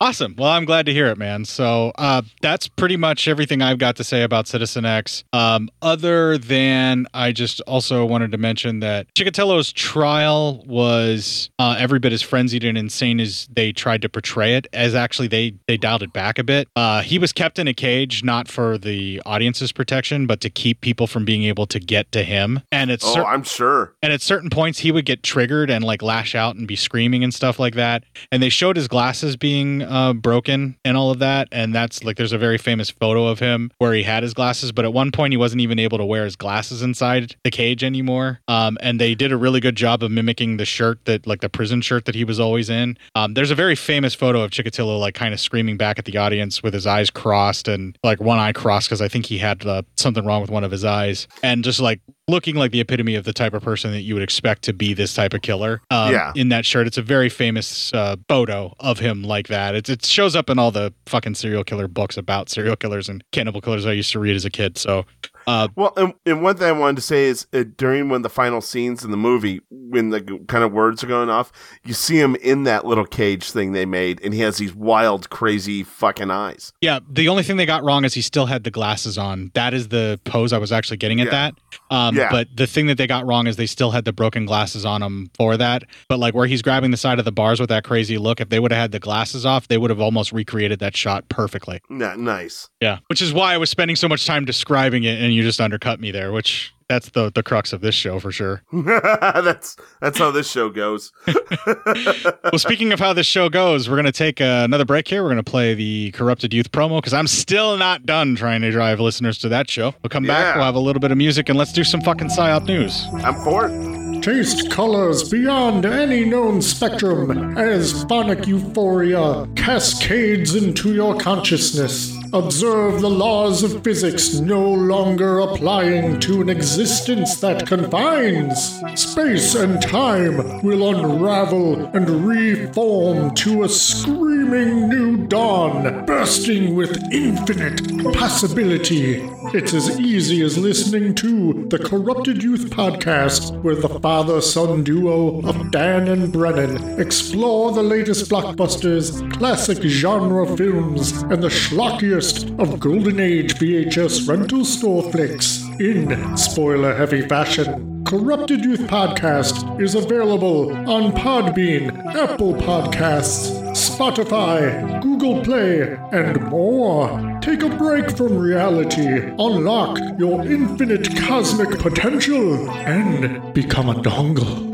Awesome. Well, I'm glad to hear it, man. So uh, that's pretty much everything I've got to say about Citizen X. Um, other than I just also wanted to mention that Chikatilo's trial was uh, every bit as frenzied and insane as they tried to portray it. As actually they they dialed it back a bit. Uh, he was kept in a cage not for the audience's protection, but to keep people from being able to get to him. And it's Oh, I'm sure. and at certain points, he would get triggered and like lash out and be screaming and stuff like that. And they showed his glasses being uh, broken and all of that. And that's like, there's a very famous photo of him where he had his glasses, but at one point, he wasn't even able to wear his glasses inside the cage anymore. Um, and they did a really good job of mimicking the shirt that, like the prison shirt that he was always in. Um, there's a very famous photo of Chikatilo, like kind of screaming back at the audience with his eyes crossed and like one eye crossed because I think he had uh, something wrong with one of his eyes. And just like, looking like the epitome of the type of person that you would expect to be this type of killer. Um, Yeah. In that shirt, it's a very famous uh, photo of him like that. It, it shows up in all the fucking serial killer books about serial killers and cannibal killers I used to read as a kid. So, uh, Well, and, and one thing I wanted to say is uh, during one of the final scenes in the movie, when the g- kind of words are going off, you see him in that little cage thing they made, and he has these wild, crazy fucking eyes. yeah, the only thing they got wrong is he still had the glasses on. That is the pose I was actually getting at Yeah. that. Um, Yeah. But the thing that they got wrong is they still had the broken glasses on him for that. But like where he's grabbing the side of the bars with that crazy look, if they would have had the glasses off, they would have almost recreated that shot perfectly. Nah, nice. Yeah, which is why I was spending so much time describing it, and you just undercut me there. Which that's the the crux of this show for sure. <laughs> that's that's how this show goes. <laughs> <laughs> well, speaking of how this show goes, we're gonna take uh, another break here. We're gonna play the Corrupted Youth promo because I'm still not done trying to drive listeners to that show. We'll come back. We'll have a little bit of music, and let's do some fucking psyop news. I'm for it. Taste colors beyond any known spectrum as phonic euphoria cascades into your consciousness. Observe the laws of physics no longer applying to an existence that confines. Space and time will unravel and reform to a screaming new dawn, bursting with infinite possibility. It's as easy as listening to the Corrupted Youth podcast, where the father son duo of Dan and Brennan explore the latest blockbusters, classic genre films, and the schlockiest of Golden Age VHS rental store flicks in spoiler heavy fashion. Corrupted Youth Podcast is available on Podbean, Apple Podcasts, Spotify, Google Play, and more. Take a break from reality, unlock your infinite cosmic potential, and become a dongle.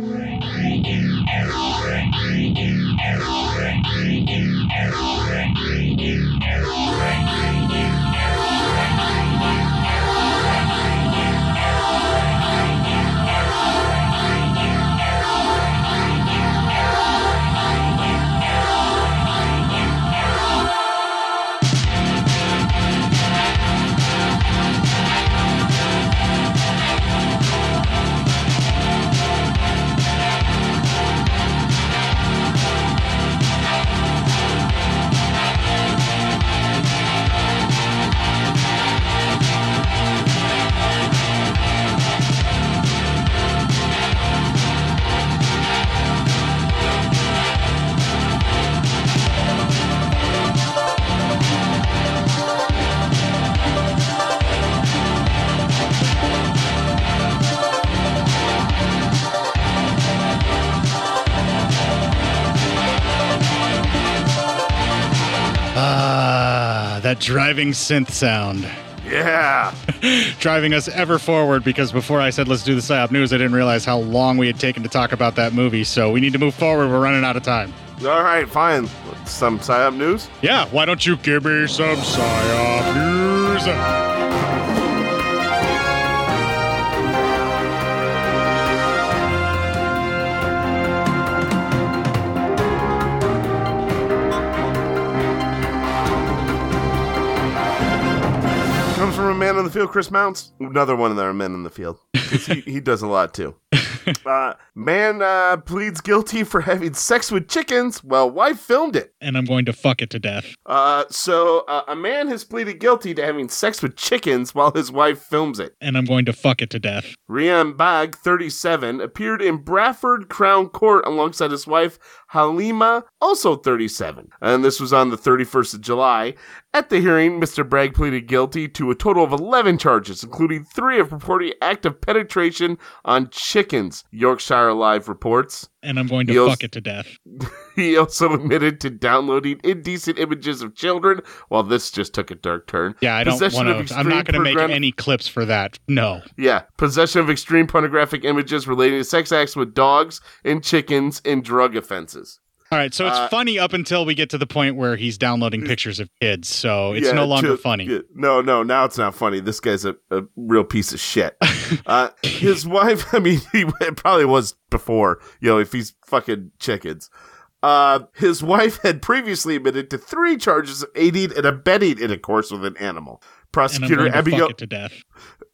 That driving synth sound. Yeah. <laughs> Driving us ever forward because before I said let's do the PSYOP news, I didn't realize how long we had taken to talk about that movie. So we need to move forward. We're running out of time. All right, fine. Some psyop news. Yeah, why don't you give me some PSYOP news? In the field, Chris Mounts. Another one of our men in the field. 'Cause he, he does a lot too. <laughs> Uh, man uh, pleads guilty for having sex with chickens while wife filmed it. And I'm going to fuck it to death. Uh, so uh, a man has pleaded guilty to having sex with chickens while his wife films it. And I'm going to fuck it to death. Rian Bragg, 37, appeared in Bradford Crown Court alongside his wife Halima, also 37. And this was on the 31st of July. At the hearing, Mr. Bragg pleaded guilty to a total of 11 charges, including three of purporting act of penetration on chickens, Yorkshire Live reports. And I'm going to He also- fuck it to death. <laughs> He also admitted to downloading indecent images of children. Well, this just took a dark turn. Yeah, I don't want to. I'm not going to make any clips for that. No. Yeah, possession of extreme pornographic images relating to sex acts with dogs and chickens and drug offenses. All right, so it's Uh, funny up until we get to the point where he's downloading pictures of kids. So it's Yeah, no longer ju- funny. yeah, no, no, now it's not funny. This guy's a, a real piece of shit. <laughs> uh, his wife, <laughs> I mean, he it probably was before, you know, if he's fucking chickens. Uh, his wife had previously admitted to three charges of aiding and abetting intercourse with an animal. Prosecutor to Abigail to death.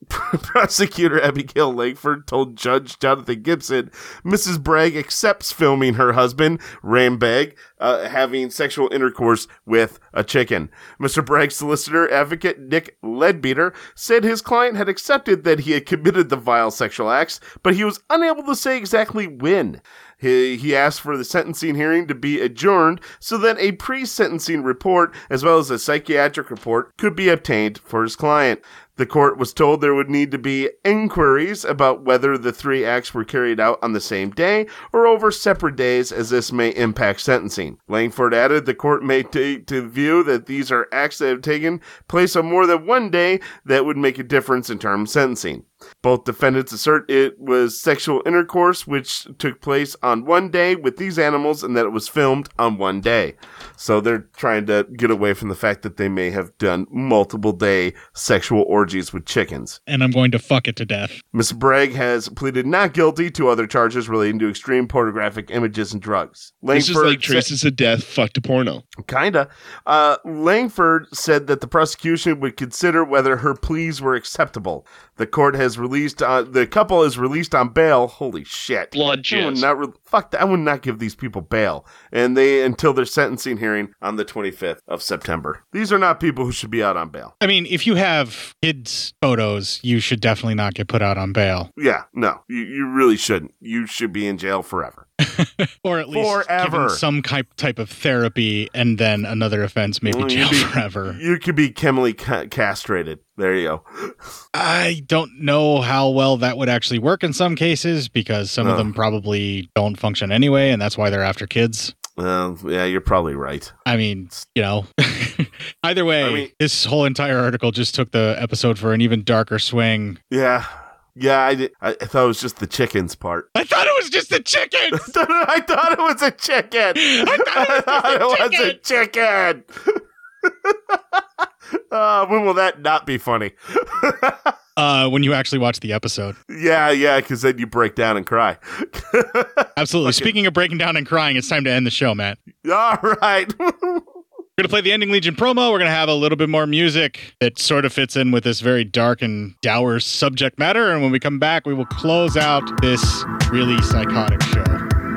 <laughs> Prosecutor Abigail Langford told Judge Jonathan Gibson Mrs. Bragg accepts filming her husband, Rambag, uh, having sexual intercourse with a chicken. Mr. Bragg's solicitor advocate Nick Ledbeater said his client had accepted that he had committed the vile sexual acts, but he was unable to say exactly when. He, he asked for the sentencing hearing to be adjourned so that a pre sentencing report, as well as a psychiatric report, could be obtained for his client. The court was told there would need to be inquiries about whether the three acts were carried out on the same day or over separate days, as this may impact sentencing. Langford added the court may take to view that these are acts that have taken place on more than one day that would make a difference in terms of sentencing. Both defendants assert it was sexual intercourse which took place on one day with these animals and that it was filmed on one day. So they're trying to get away from the fact that they may have done multiple day sexual orgies with chickens. And I'm going to fuck it to death. Mr. Bragg has pleaded not guilty to other charges relating to extreme pornographic images and drugs. This is like Traces of Death fucked a porno. Kinda. Uh, Langford said that the prosecution would consider whether her pleas were acceptable. The court has released. Uh, the couple is released on bail. Holy shit! Blood I would jizz. not re- fuck. That, I would not give these people bail, and they until their sentencing hearing on the 25th of September. These are not people who should be out on bail. I mean, if you have kids' photos, you should definitely not get put out on bail. Yeah, no, you, you really shouldn't. You should be in jail forever. <laughs> Or at least Forever. given some type type of therapy and then another offense, maybe Well, jail be- <laughs> forever. You could be chemically ca- castrated. There you go. I don't know how well that would actually work in some cases because some of them probably don't function anyway, and that's why they're after kids. Well, yeah, you're probably right. I mean, you know, <laughs> either way, this whole entire article just took the episode for an even darker swing. Yeah. Yeah, I, did, I, I thought it was just the chickens part. I thought it was just the chickens. <laughs> I thought it was a chicken. I thought it was, <laughs> a chicken. uh, <laughs> when will that not be funny? Uh, when you actually watch the episode. yeah, yeah, because then you break down and cry. Absolutely. Speaking of breaking down and crying, it's time to end the show, Matt. All right. We're going to play the Ending Legion promo. We're going to have a little bit more music that sort of fits in with this very dark and dour subject matter. And when we come back, we will close out this really psychotic show.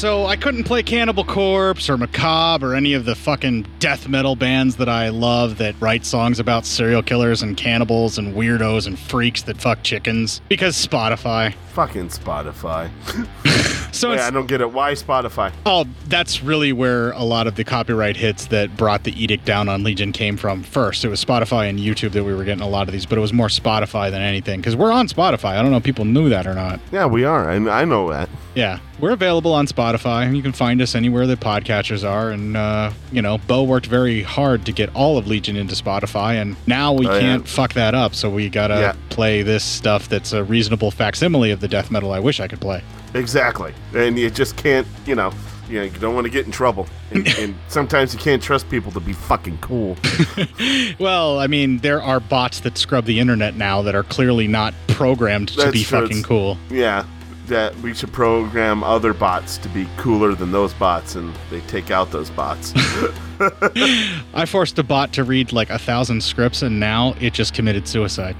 So I couldn't play Cannibal Corpse or Macabre or any of the fucking death metal bands that I love that write songs about serial killers and cannibals and weirdos and freaks that fuck chickens because Spotify. Fucking Spotify. <laughs> So it's- I don't get it. Why Spotify? Oh, that's really where a lot of the copyright hits that brought the edict down on Legion came from first. It was Spotify and YouTube that we were getting a lot of these, but it was more Spotify than anything because we're on Spotify. I don't know if people knew that or not. Yeah, we are. I, I know that. Yeah, we're available on Spotify. You can find us anywhere that podcatchers are. And, uh, you know, Bo worked very hard to get all of Legion into Spotify, and now we Oh, can't fuck that up. So we gotta Yeah. play this stuff that's a reasonable facsimile of the death metal I wish I could play. Exactly. And you just can't, you know, you, know, you don't want to get in trouble. And, <laughs> and sometimes you can't trust people to be fucking cool. <laughs> Well, I mean, there are bots that scrub the internet now that are clearly not programmed to That's be true. fucking It's- cool. Yeah. That we should program other bots to be cooler than those bots, and they take out those bots. <laughs> I forced a bot to read like a thousand scripts, and now it just committed suicide.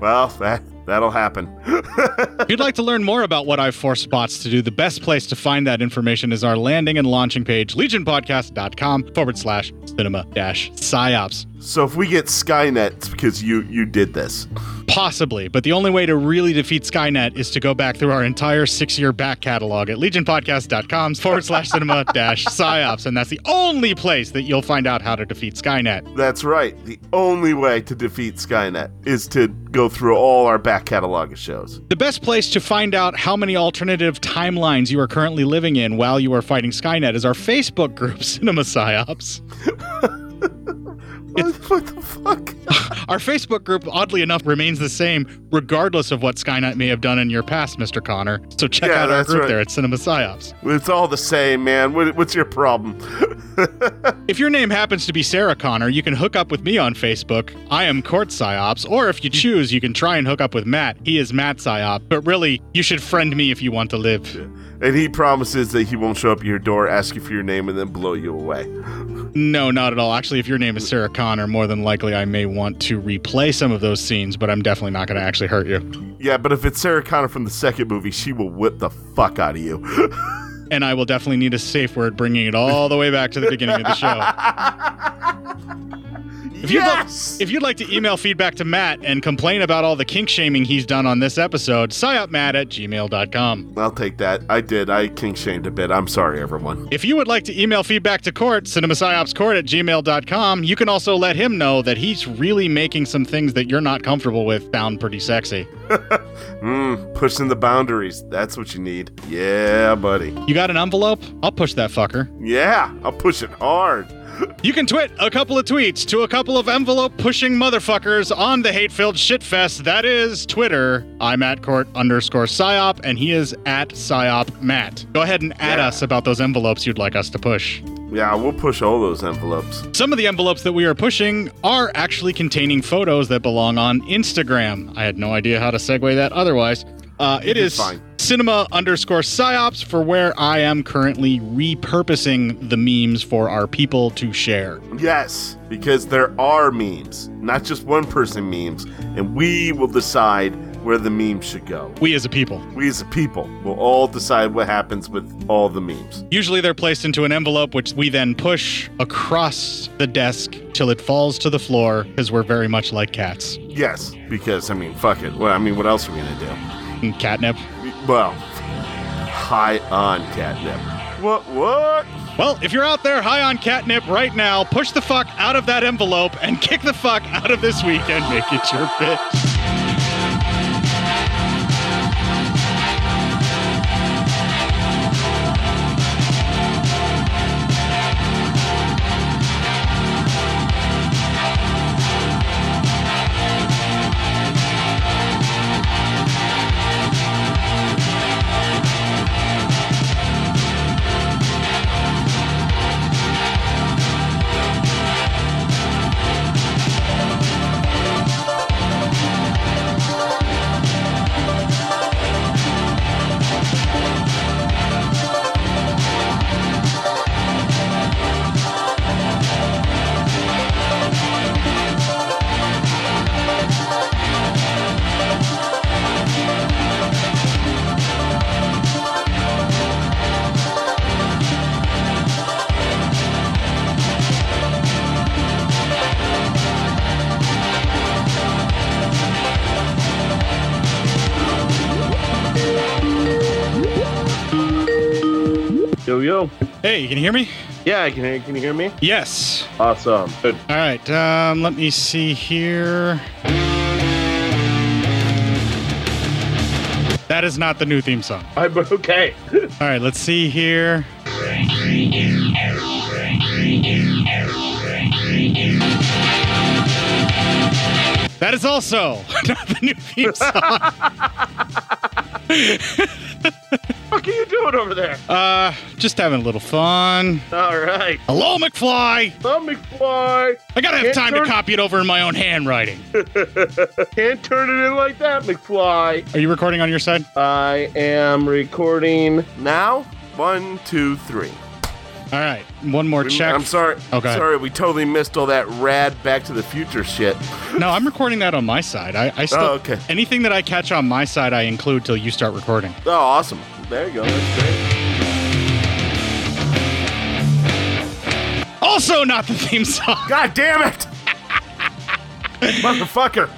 well, that that'll happen. <laughs> if you'd like to learn more about what I've forced bots to do, the best place to find that information is our landing and launching page, legionpodcast.com forward slash cinema dash psyops. So if we get Skynet, it's because you you did this. Possibly, but the only way to really defeat Skynet is to go back through our entire six year back catalog at legionpodcast.com forward slash cinema <laughs> dash psyops. And that's the only place that you'll find out how to defeat Skynet. That's right. The only way to defeat Skynet is to go through all our back catalog of shows. The best place to find out how many alternative timelines you are currently living in while you are fighting Skynet is our Facebook group, <laughs> Cinema Psyops. <laughs> what, the fuck? <laughs> our Facebook group, oddly enough, remains the same regardless of what Skynet may have done in your past, Mr. Connor. So check Yeah, out our group right. there at Cinema Psyops. It's all the same, man. What, what's your problem? <laughs> If your name happens to be Sarah Connor, you can hook up with me on Facebook. I am Court Psyops. Or if you choose, you can try and hook up with Matt. He is Matt Psyop. But really, you should friend me if you want to live. And he promises that he won't show up at your door, ask you for your name, and then blow you away. No, not at all. Actually, if your name is Sarah Connor, more than likely I may want to replay some of those scenes, but I'm definitely not going to actually hurt you. Yeah, but if it's Sarah Connor from the second movie, she will whip the fuck out of you. <laughs> And I will definitely need a safe word bringing it all the way back to the beginning of the show. <laughs> If you'd, yes! like, if you'd like to email feedback to Matt and complain about all the kink shaming he's done on this episode, psyopmatt at gmail.com. I'll take that. I did. I king shamed a bit. I'm sorry, everyone. If you would like to email feedback to Court, cinemapsyopscourt at gmail.com, you can also let him know that he's really making some things that you're not comfortable with sound pretty sexy. Mmm, <laughs> pushing the boundaries. That's what you need. Yeah, buddy. You got an envelope? I'll push that fucker. Yeah, I'll push it hard. You can twit a couple of tweets to a couple of envelope pushing motherfuckers on the hate filled shitfest. That is Twitter. I'm at court underscore psyop, and he is at psyop matt. Go ahead and add us about those envelopes you'd like us to push. Yeah, we'll push all those envelopes. Some of the envelopes that we are pushing are actually containing photos that belong on Instagram. I had no idea how to segue that otherwise. Uh, it is fine. cinema underscore psyops for where I am currently repurposing the memes for our people to share. Yes, because there are memes, not just one person memes, and we will decide where the memes should go. We as a people. We as a people will all decide what happens with all the memes. Usually they're placed into an envelope, which we then push across the desk till it falls to the floor, because we're very much like cats. Yes, because I mean, fuck it. Well, I mean, what else are we gonna do? And catnip. Well, high on catnip. What? What? Well, if you're out there high on catnip right now, push the fuck out of that envelope and kick the fuck out of this weekend. Make it your bitch. You can hear me? Yeah, I can hear. You. Can you hear me? Yes. Awesome. Good. All right. Um, let me see here. That is not the new theme song. <laughs> I'm okay. All right. Let's see here. That is also <laughs> not the new theme song. <laughs> there? Uh, just having a little fun. All right. Hello, McFly. Hello, McFly. I gotta have Can't time to copy it over in my own handwriting. <laughs> Can't turn it in like that, McFly. Are you recording on your side? I am recording now. One, two, three. All right. One more check. I'm sorry. Okay. Sorry, we totally missed all that rad Back to the Future shit. No, I'm recording that on my side. I, I still Oh, okay. anything that I catch on my side, I include till you start recording. Oh, awesome. There you go. That's great. Also, not the theme song. God damn it! <laughs> Motherfucker.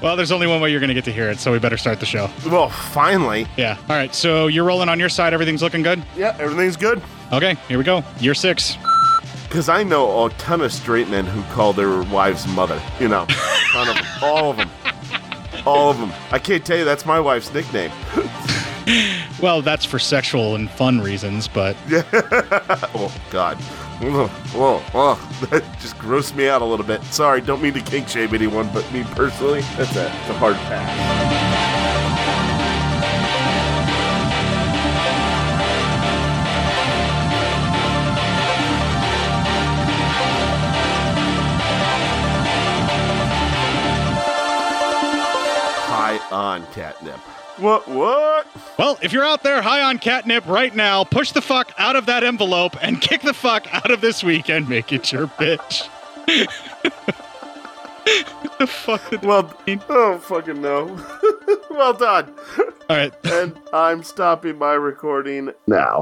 Well, there's only one way you're gonna get to hear it, so we better start the show. Well, finally. Yeah. All right. So you're rolling on your side. Everything's looking good. Yeah, everything's good. Okay. Here we go. Year six. Because I know a ton of straight men who call their wives mother. You know, <laughs> ton of them. All of them. All of them. I can't tell you that's my wife's nickname. Well, that's for sexual and fun reasons, but <laughs> oh God. Ugh, Whoa, whoa. <laughs> That just grossed me out a little bit. Sorry, don't mean to kink shame anyone, but me personally, that's a, it's a hard pass. On catnip. What? What? well, if you're out there high on catnip right now, push the fuck out of that envelope and <laughs> kick the fuck out of this weekend. Make it your bitch. <laughs> the fuck did Well, oh fucking no. <laughs> well done. All right. And I'm stopping my recording now.